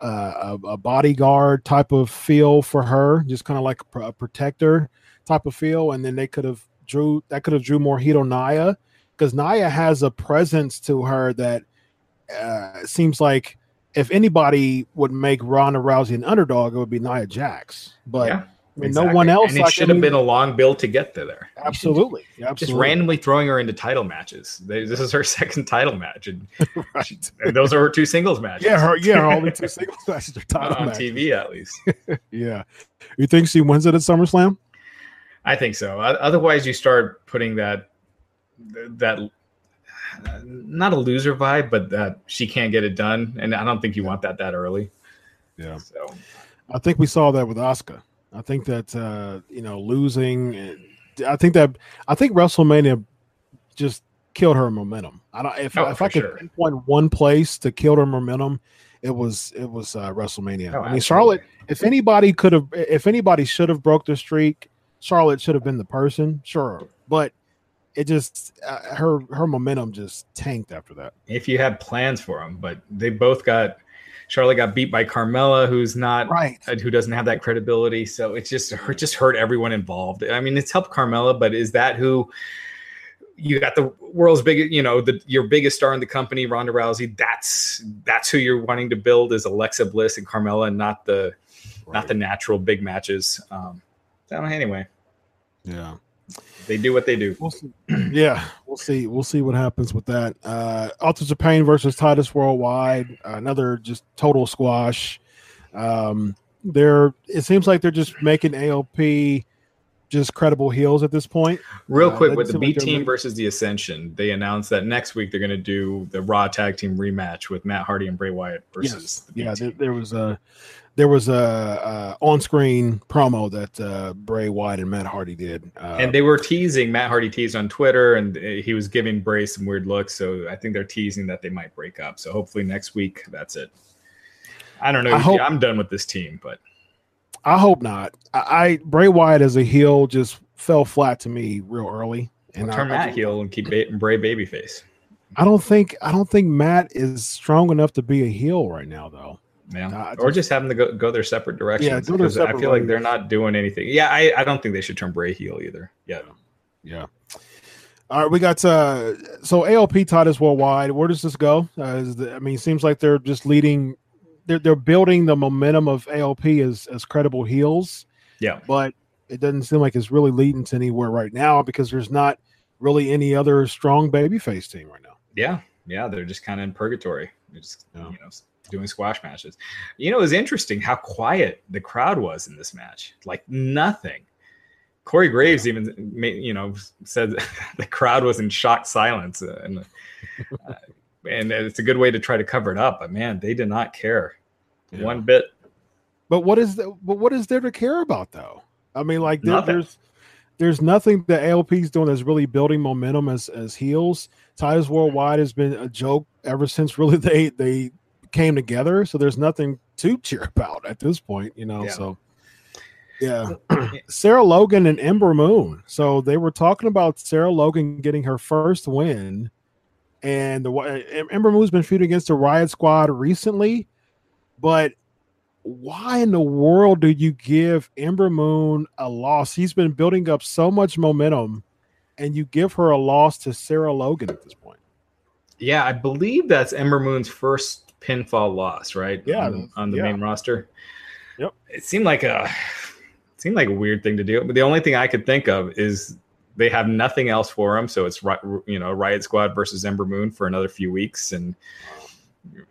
a, a bodyguard type of feel for her, just kind of like a, protector type of feel, and then they could have drew that could have drew more heat on Nia because Nia has a presence to her that uh, seems like if anybody would make Ronda Rousey an underdog, it would be Nia Jax, but. Yeah I mean, exactly. no one else. And it like, should have been a long build to get there. Absolutely. absolutely. Just randomly throwing her into title matches. This is her second title match, and, right. and those are her two singles matches. Yeah, her yeah, her only two singles matches are title on matches. TV at least. yeah, you think she wins it at SummerSlam? I think so. Otherwise, you start putting that that not a loser vibe, but that she can't get it done, and I don't think you want that that early. Yeah. So, I think we saw that with Asuka. I think that uh, you know losing. I think that I think WrestleMania just killed her momentum. I don't if, oh, if I could sure. pinpoint one place to kill her momentum, it was it was uh, WrestleMania. Oh, I mean, Charlotte. If anybody could have, if anybody should have broke the streak, Charlotte should have been the person. Sure, but it just uh, her her momentum just tanked after that. If you had plans for them, but they both got Charlotte got beat by Carmella, who's not right, uh, who doesn't have that credibility. So it's just it just hurt everyone involved. I mean, it's helped Carmella, but is that who? You got the world's biggest, you know, the your biggest star in the company, Ronda Rousey. That's that's who you're wanting to build is Alexa Bliss and Carmella, and not the right. not the natural big matches. Um, so anyway, yeah they do what they do. We'll yeah, we'll see. We'll see what happens with that. Uh Authors of Pain versus Titus Worldwide, another just total squash. Um, they're it seems like they're just making AOP just credible heels at this point. Real uh, quick with the B team versus the Ascension, they announced that next week they're going to do the Raw Tag Team rematch with Matt Hardy and Bray Wyatt versus. Yes. The yeah, there, there, was a there was a, a on-screen promo that uh, Bray Wyatt and Matt Hardy did, uh, and they were teasing. Matt Hardy teased on Twitter, and uh, he was giving Bray some weird looks. So I think they're teasing that they might break up. So hopefully next week, that's it. I don't know. I I'm done with this team, but I hope not. I, I Bray Wyatt as a heel just fell flat to me real early. And turn I, Matt heel and keep ba- Bray babyface. I don't think I don't think Matt is strong enough to be a heel right now, though. Yeah, uh, or just have them to go, go their separate directions. Yeah, separate I feel like they're not doing anything. Yeah, I, I don't think they should turn Bray heel either. Yeah, yeah. All right, we got uh so AOP Titus worldwide. Where does this go? Uh, the, I mean, seems like they're just leading. They're they're building the momentum of AOP as as credible heels. Yeah, but it doesn't seem like it's really leading to anywhere right now because there's not really any other strong babyface team right now. Yeah, yeah, they're just kind of in purgatory. They're just yeah. you know doing squash matches. You know, it was interesting how quiet the crowd was in this match. Like nothing. Corey Graves even, you know, said the crowd was in shocked silence, uh, and uh, and it's a good way to try to cover it up. But man, they did not care yeah. one bit. But what is the, but what is there to care about though? I mean, like there, there's there's nothing that AOP's doing that's really building momentum as as heels. Titus Worldwide has been a joke ever since really they they came together. So there's nothing to cheer about at this point, you know. Yeah. So yeah, Sarah Logan and Ember Moon. So they were talking about Sarah Logan getting her first win, and the uh, Ember Moon's been feuding against the Riott Squad recently, but why in the world do you give Ember Moon a loss? He's been building up so much momentum, and you give her a loss to Sarah Logan at this point. Yeah, I believe that's Ember Moon's first pinfall loss, right? Yeah, on, on the yeah. main roster. Yep. It seemed like a seemed like a weird thing to do. But the only thing I could think of is they have nothing else for him, so it's you know Riott Squad versus Ember Moon for another few weeks, and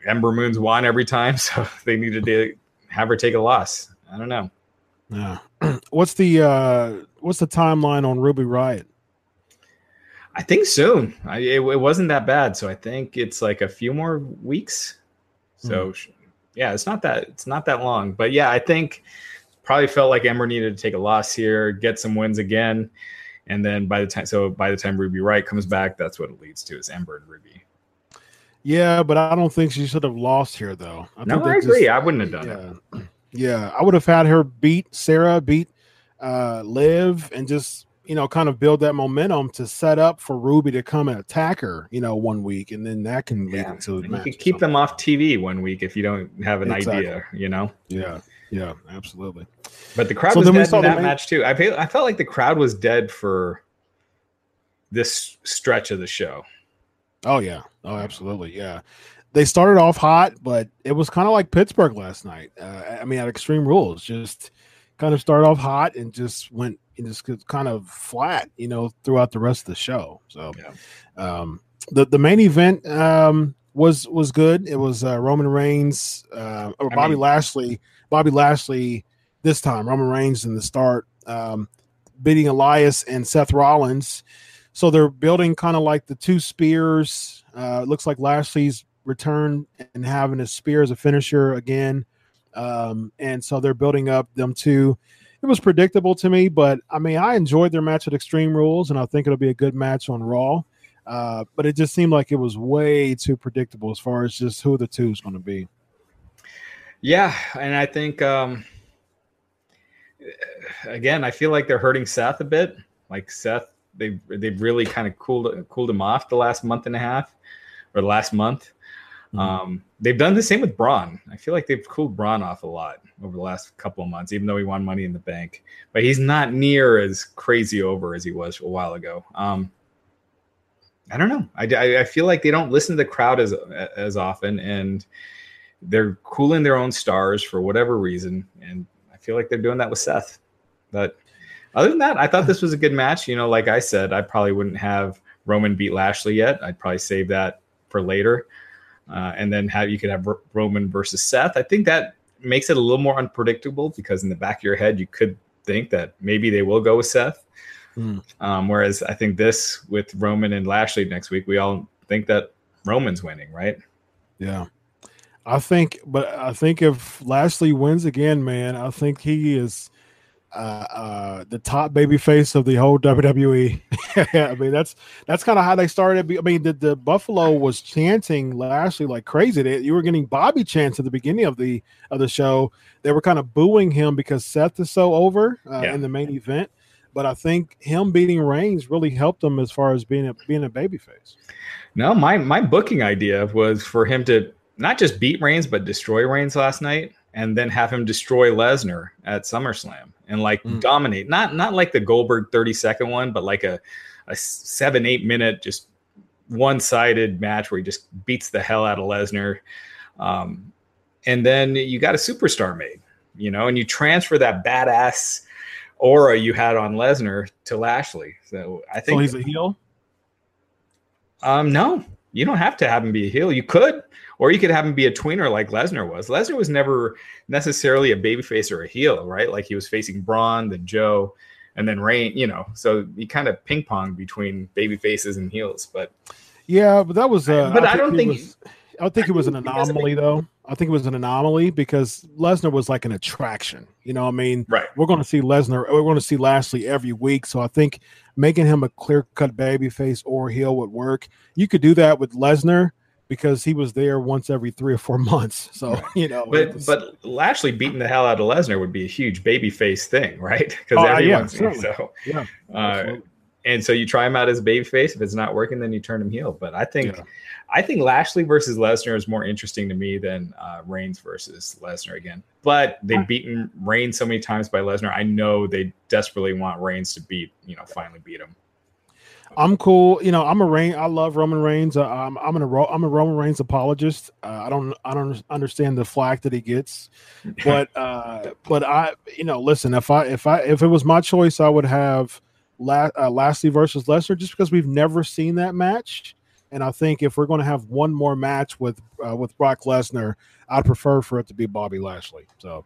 Ember Moon's won every time, so they needed to have her take a loss. I don't know. Yeah. what's the uh what's the timeline on Ruby Riott? I think soon. I, it, it, wasn't that bad, so I think it's like a few more weeks. So mm yeah, it's not that it's not that long, but yeah, I think probably felt like Ember needed to take a loss here, get some wins again, and then by the time so by the time Ruby Riott comes back, that's what it leads to is Ember and Ruby. Yeah, but I don't think she should have lost here though. I no, I agree. Just, I wouldn't have done yeah. it. Yeah, I would have had her beat Sarah, beat uh Liv, and just you know, kind of build that momentum to set up for Ruby to come and attack her, you know, one week, and then that can lead Yeah. into the You match. can keep them off TV one week if you don't have an Exactly. idea, you know. Yeah, yeah, absolutely. But the crowd So was dead in that main- match too. I feel I felt like the crowd was dead for this stretch of the show. Oh yeah. Oh, absolutely. Yeah. They started off hot, but it was kind of like Pittsburgh last night. Uh, I mean, at Extreme Rules, just kind of started off hot and just went and just kind of flat, you know, throughout the rest of the show. So, um, the the main event um, was was good. It was uh, Roman Reigns uh, or I Bobby mean- Lashley. Bobby Lashley this time. Roman Reigns in the start, um, beating Elias and Seth Rollins. So they're building kind of like the two spears. Uh, it looks like Lashley's return and having a spear as a finisher again. Um, and so they're building up them two. It was predictable to me, but I mean, I enjoyed their match at Extreme Rules, and I think it'll be a good match on Raw. Uh, but it just seemed like it was way too predictable as far as just who the two is going to be. Yeah, and I think um again, I feel like they're hurting Seth a bit. Like Seth, they they've really kind of cooled cooled him off the last month and a half or the last month. Mhm. Um, they've done the same with Braun. I feel like they've cooled Braun off a lot over the last couple of months, even though he won Money in the Bank. But he's not near as crazy over as he was a while ago. Um, I don't know. I, I, I feel like they don't listen to the crowd as as often, and they're cooling their own stars for whatever reason. And I feel like they're doing that with Seth. But other than that, I thought this was a good match. You know, like I said, I probably wouldn't have Roman beat Lashley yet. I'd probably save that for later, uh, and then have you could have R- Roman versus Seth. I think that makes it a little more unpredictable because in the back of your head, you could think that maybe they will go with Seth. Hmm. Um, whereas I think this with Roman and Lashley next week, we all think that Roman's winning, right? Yeah. I think, but I think if Lashley wins again, man, I think he is uh, uh, the top baby face of the whole WWE. I mean, that's that's kind of how they started. I mean, the, the Buffalo was chanting Lashley like crazy. They, you were getting Bobby chants at the beginning of the of the show. They were kind of booing him because Seth is so over uh, Yeah. in the main event. But I think him beating Reigns really helped him as far as being a being a baby face. No, my my booking idea was for him to not just beat Reigns, but destroy Reigns last night, and then have him destroy Lesnar at SummerSlam and like Mm. dominate. Not not like the Goldberg thirty second one, but like a a seven eight minute just one sided match where he just beats the hell out of Lesnar, um, and then you got a superstar made, you know, and you transfer that badass aura you had on Lesnar to Lashley. So I think So he's a heel. um, no, you don't have to have him be a heel. You could, or you could have him be a tweener like Lesnar was. Lesnar was never necessarily a babyface or a heel, right? Like he was facing Braun, then Joe, and then Rain. You know, so he kind of ping pong between baby faces and heels. But Yeah, but that was. Uh, But I don't think- was- I think it was an think he was a big- anomaly, though. I think it was an anomaly because Lesnar was like an attraction. You know, what I mean, right, we're going to see Lesnar. We're going to see Lashley every week. So I think making him a clear cut baby face or heel would work. You could do that with Lesnar because he was there once every three or four months. So you know, but was- but Lashley beating the hell out of Lesnar would be a huge baby face thing, right? Because Oh, yeah, everyone's certainly. so. yeah, Uh. And so you try him out as baby face. If it's not working, then you turn him heel. But I think Yeah. I think Lashley versus Lesnar is more interesting to me than uh, Reigns versus Lesnar again. But they've beaten Reigns so many times by Lesnar. I know they desperately want Reigns to beat, you know, finally beat him. I'm cool. You know, I'm a Reign. I love Roman Reigns. Uh, I'm I'm a Ro- I'm a Roman Reigns apologist. Uh, I don't I don't understand the flack that he gets, but uh, but I you know listen if I if I if it was my choice I would have La- uh, Lashley versus Lesnar just because we've never seen that match, and I think if we're going to have one more match with uh, with Brock Lesnar, I'd prefer for it to be Bobby Lashley. So.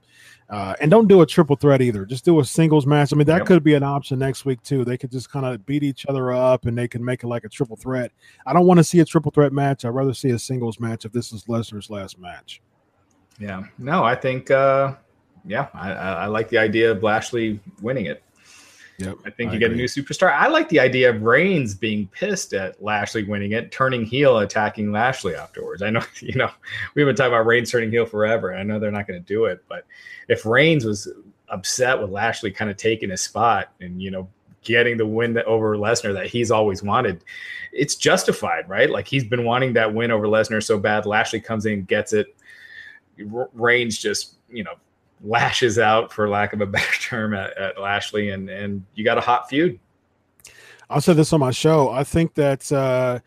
Uh, and don't do a triple threat either. Just do a singles match. I mean, that Yep. could be an option next week too. They could just kind of beat each other up, and they can make it like a triple threat. I don't want to see a triple threat match. I'd rather see a singles match if this is Lesnar's last match. Yeah. No, I think uh yeah, I, I, I like the idea of Lashley winning it. Yep, I think I you get a new superstar. I like the idea of Reigns being pissed at Lashley winning it, turning heel, attacking Lashley afterwards. I know, you know, we've been talking about Reigns turning heel forever. and I know they're not going to do it, but if Reigns was upset with Lashley kind of taking his spot and, you know, getting the win that over Lesnar that he's always wanted. It's justified, right? Like he's been wanting that win over Lesnar so bad. Lashley comes in, gets it. Reigns just, you know, lashes out, for lack of a better term, at, at Lashley, and and you got a hot feud. I'll say this on my show. I think that uh,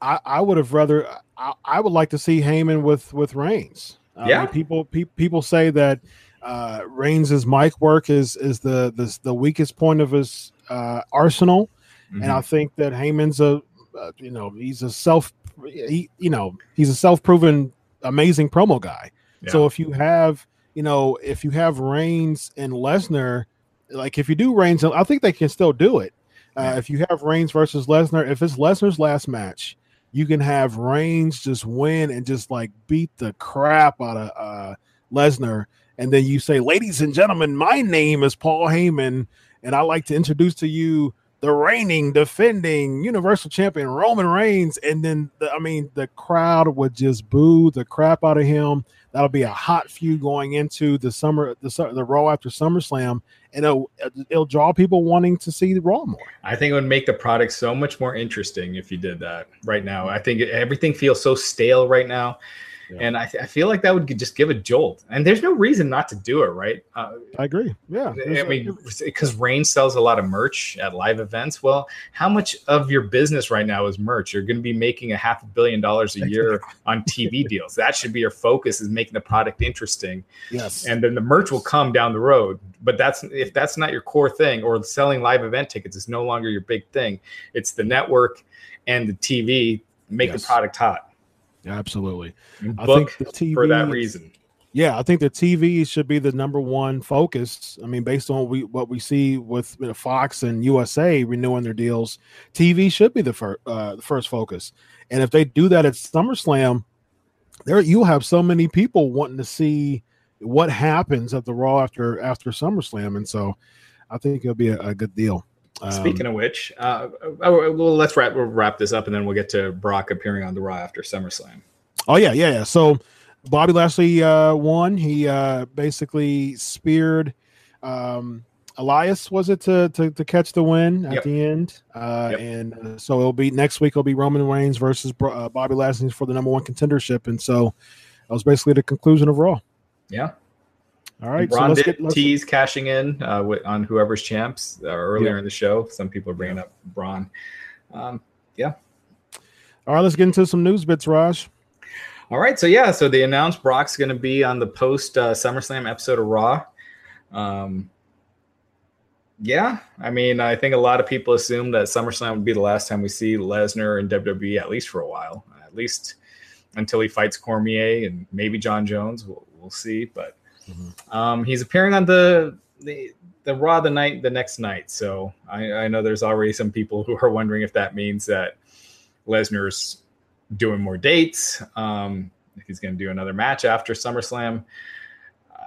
I, I would have rather. I, I, would like to see Heyman with with Reigns. yeah, mean, people pe- people say that uh, Reigns' mic work is is the the, the weakest point of his uh, arsenal, mm-hmm. and I think that Heyman's a uh, you know he's a self he you know he's a self proven amazing promo guy. Yeah. So if you have you know if you have Reigns and Lesnar, like if you do Reigns, I think they can still do it. Uh, if you have Reigns versus Lesnar, if it's Lesnar's last match, you can have Reigns just win and just like beat the crap out of uh, Lesnar, and then you say, "Ladies and gentlemen, my name is Paul Heyman, and I'd like to introduce to you the reigning, defending Universal Champion Roman Reigns." And then, the, I mean, the crowd would just boo the crap out of him. That'll be a hot feud going into the summer, the the Raw after SummerSlam, and it'll, it'll draw people wanting to see the Raw more. I think it would make the product so much more interesting if you did that right now. I think everything feels so stale right now. Yeah. And I, th- I feel like that would just give a jolt. And there's no reason not to do it, right? Uh, I agree. Yeah. I mean, because Rain sells a lot of merch at live events. Well, how much of your business right now is merch? You're going to be making a half a billion dollars a year on TV deals. That should be your focus is making the product interesting. Yes. And then the merch will come down the road. But that's if that's not your core thing or selling live event tickets is no longer your big thing. It's the network and the TV make yes. the product hot. Absolutely. I think the TV, for that reason. Yeah, I think the TV should be the number one focus. I mean, based on what we what we see with you know, Fox and USA renewing their deals, TV should be the first uh, the first focus. And if they do that at SummerSlam, there you'll have so many people wanting to see what happens at the Raw after after SummerSlam, and so I think it'll be a, a good deal. Speaking um, of which, uh, oh, well, let's wrap we'll wrap this up, and then we'll get to Brock appearing on the Raw after SummerSlam. Oh yeah, yeah, yeah. So Bobby Lashley uh, won. He uh, basically speared um, Elias. Was it to, to, to catch the win at yep. the end? Uh, yep. And uh, so it'll be next week. It'll be Roman Reigns versus uh, Bobby Lashley for the number one contendership. And so that was basically the conclusion of Raw. Yeah, all right, Braun so did tease cashing in uh, with, on whoever's champs uh, earlier yeah. in the show. Some people are bringing up Braun. Um, yeah. All right, let's get into some news bits, Raj. All right, so yeah, so they announced Brock's going to be on the post uh, SummerSlam episode of Raw. Um, yeah, I mean, I think a lot of people assume that SummerSlam would be the last time we see Lesnar in WWE, at least for a while, at least until he fights Cormier and maybe Jon Jones. We'll, we'll see, but Mm-hmm. Um, he's appearing on the the the Raw the night the next night. So I, I know there's already some people who are wondering if that means that Lesnar's doing more dates. Um, if he's going to do another match after SummerSlam.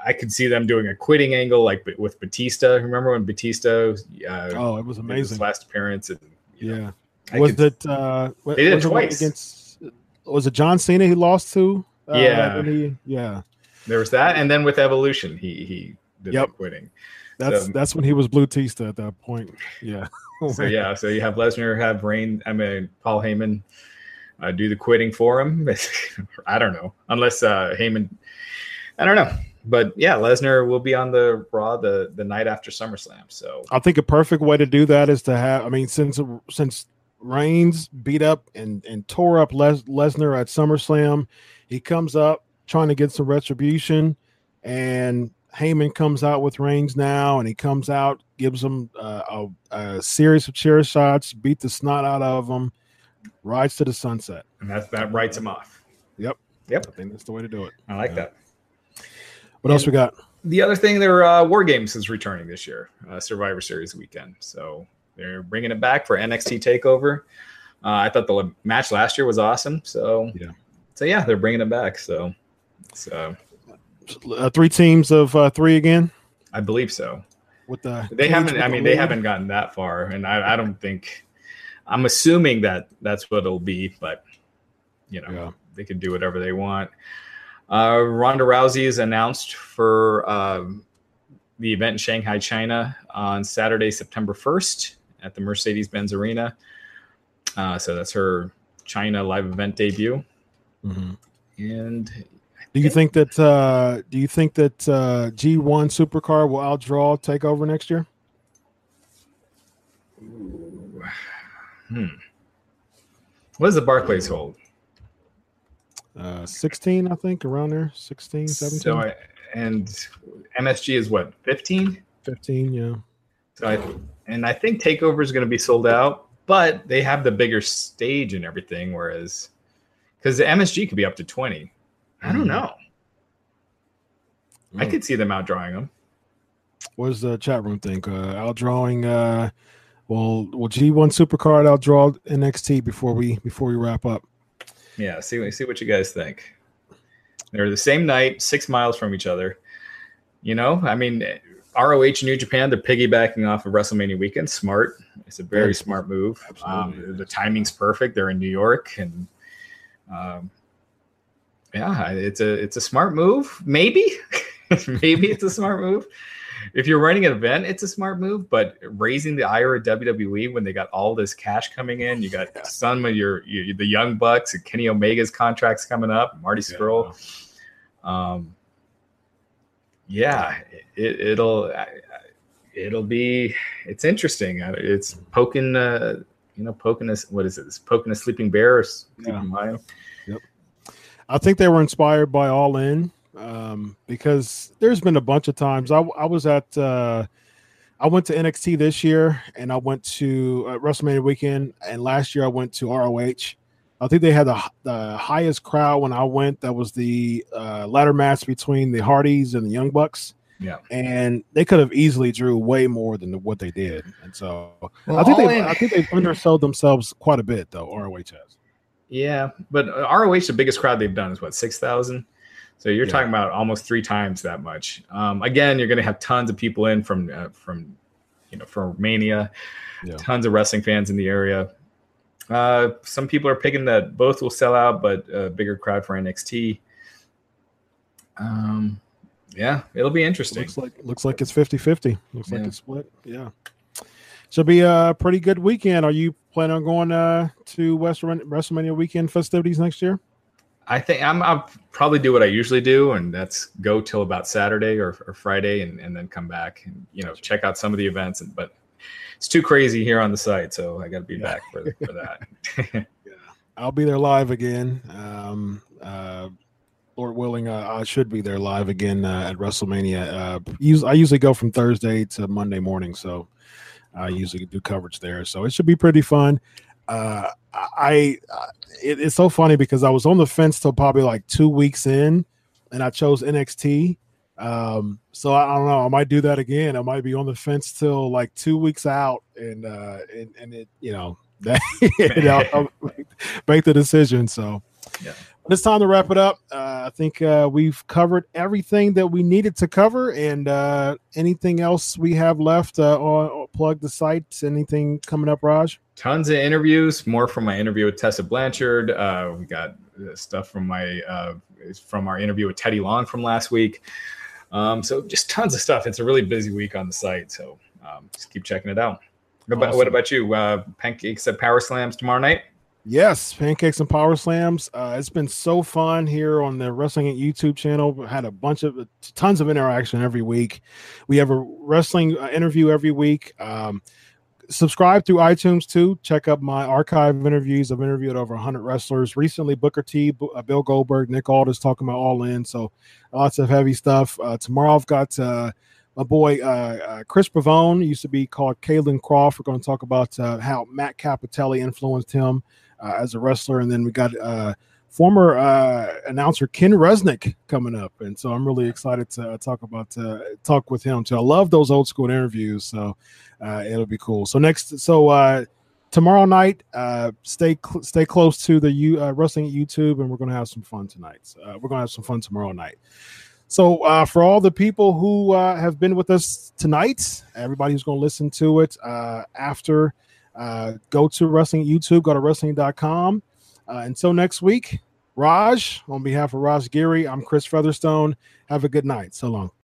I could see them doing a quitting angle like with Batista. Remember when Batista? Uh, oh, it was amazing. last appearance. And, yeah. Know, was could, it? Uh, they did it twice. Against, was it John Cena he lost to? Uh, yeah. He, yeah. There was that, and then with Evolution, he he did yep. quitting. That's so, that's when he was Blue Tista at that point. Yeah. so yeah, so you have Lesnar have Rain. I mean Paul Heyman uh, do the quitting for him. I don't know, unless uh, Heyman. I don't know, but yeah, Lesnar will be on the Raw the the night after SummerSlam. So I think a perfect way to do that is to have. I mean, since since Reigns beat up and and tore up Les, Lesnar at SummerSlam, he comes up trying to get some retribution. And Heyman comes out with Reigns now, and he comes out, gives him uh, a, a, series of chair shots, beat the snot out of him, rides to the sunset. And that, that writes him off. Yep. Yep. I think that's the way to do it. I like yeah. that. What and else we got? The other thing, their uh, War Games is returning this year, uh, Survivor Series weekend. So they're bringing it back for NXT Takeover. Uh, I thought the match last year was awesome. So yeah, so yeah, they're bringing it back. So so, uh, three teams of uh, three again. I believe so. With the they haven't. I mean, they haven't gotten that far, and I, I don't think. I'm assuming that that's what it'll be, but you know, yeah. they can do whatever they want. Uh, Ronda Rousey is announced for um, the event in Shanghai, China on Saturday, September 1st at the Mercedes Benz Arena. Uh, so that's her China live event debut. Mm-hmm. And do you think that uh, do you think that uh, G1 Supercard will outdraw Takeover next year? Hmm. What does the Barclays hold? Uh, 16, I think, around there. 16, 17. So I, and MSG is what, 15? 15, yeah. So I, and I think Takeover is going to be sold out, but they have the bigger stage and everything. Whereas, because the MSG could be up to 20. I don't hmm. know. Mm. I could see them outdrawing them. What does the chat room think? Uh, outdrawing, uh, well, will G1 Supercard outdraw NXT before we before we wrap up? Yeah, see see what you guys think. They're the same night, six miles from each other. You know, I mean, ROH New Japan, they're piggybacking off of WrestleMania weekend. Smart. It's a very smart move. Um, the timing's perfect. They're in New York, and um, yeah, it's a it's a smart move. Maybe, maybe it's a smart move. If you're running an event, it's a smart move. But raising the ire of WWE when they got all this cash coming in, you got some of your, your the Young Bucks and Kenny Omega's contracts coming up, Marty Scurll. Yeah. Um, yeah, it, will it'll be it's interesting. It's poking, uh, you know, poking us. What is it? It's poking a sleeping bear or sleeping yeah. Yep. I think they were inspired by All In um, because there's been a bunch of times I, I was at uh, I went to NXT this year and I went to uh, WrestleMania weekend and last year I went to ROH. I think they had the, the highest crowd when I went. That was the uh, ladder match between the Hardys and the Young Bucks. Yeah, and they could have easily drew way more than what they did, and so well, I think they in- I think they've undersold themselves quite a bit though. ROH has. Yeah, but ROH the biggest crowd they've done is what six thousand. So you're yeah. talking about almost three times that much. Um, again, you're going to have tons of people in from uh, from you know from Mania, yeah. tons of wrestling fans in the area. Uh, some people are picking that both will sell out, but a bigger crowd for NXT. Um, yeah, it'll be interesting. Looks like looks like it's 50-50. Looks yeah. like it's split. Yeah. Should be a pretty good weekend. Are you planning on going uh, to West WrestleMania weekend festivities next year? I think I'm, I'll probably do what I usually do, and that's go till about Saturday or, or Friday, and, and then come back and you know check out some of the events. And but it's too crazy here on the site, so I got to be yeah. back for, for that. yeah, I'll be there live again. Um, uh, Lord willing, uh, I should be there live again uh, at WrestleMania. Uh, I usually go from Thursday to Monday morning, so I usually do coverage there. So it should be pretty fun. Uh, I it, it's so funny because I was on the fence till probably like two weeks in, and I chose NXT. Um, so I, I, don't know. I might do that again. I might be on the fence till like two weeks out, and uh, and, and it you know that you know, make the decision. So yeah. It's time to wrap it up. Uh, I think uh, we've covered everything that we needed to cover, and uh, anything else we have left uh, on plug the sites. Anything coming up, Raj? tons of interviews, more from my interview with Tessa Blanchard. Uh, we got stuff from my uh, from our interview with Teddy Long from last week. Um, so just tons of stuff. It's a really busy week on the site, so um, just keep checking it out. What about, what about you? Uh, pancakes at Power Slams tomorrow night. Yes, pancakes and power slams. Uh, it's been so fun here on the Wrestling YouTube channel. Had a bunch of tons of interaction every week. We have a wrestling uh, interview every week. Um, subscribe through iTunes too. Check up my archive interviews. I've interviewed over 100 wrestlers recently. Booker T, uh, Bill Goldberg, Nick Aldis talking about All In. So lots of heavy stuff. Uh, tomorrow I've got uh, my boy uh, uh Chris Pavone, used to be called Caylen Croft. We're going to talk about how Matt Cappotelli influenced him as a wrestler, and then we got uh, former uh, announcer Ken Resnick coming up, and so I'm really excited to uh, talk about uh, talk with him too. I love those old school interviews, so uh, it'll be cool. So next, so uh, tomorrow night, uh, stay cl- stay close to the U- wrestling YouTube, and we're gonna have some fun tonight. So, we're gonna have some fun tomorrow night. So uh, for all the people who uh, have been with us tonight, everybody who's gonna listen to it uh, after. Go to wrestling YouTube, go to wrestling.com uh, until next week, Raj, on behalf of Raj Giri, I'm Chris Featherstone. Have a good night. So long.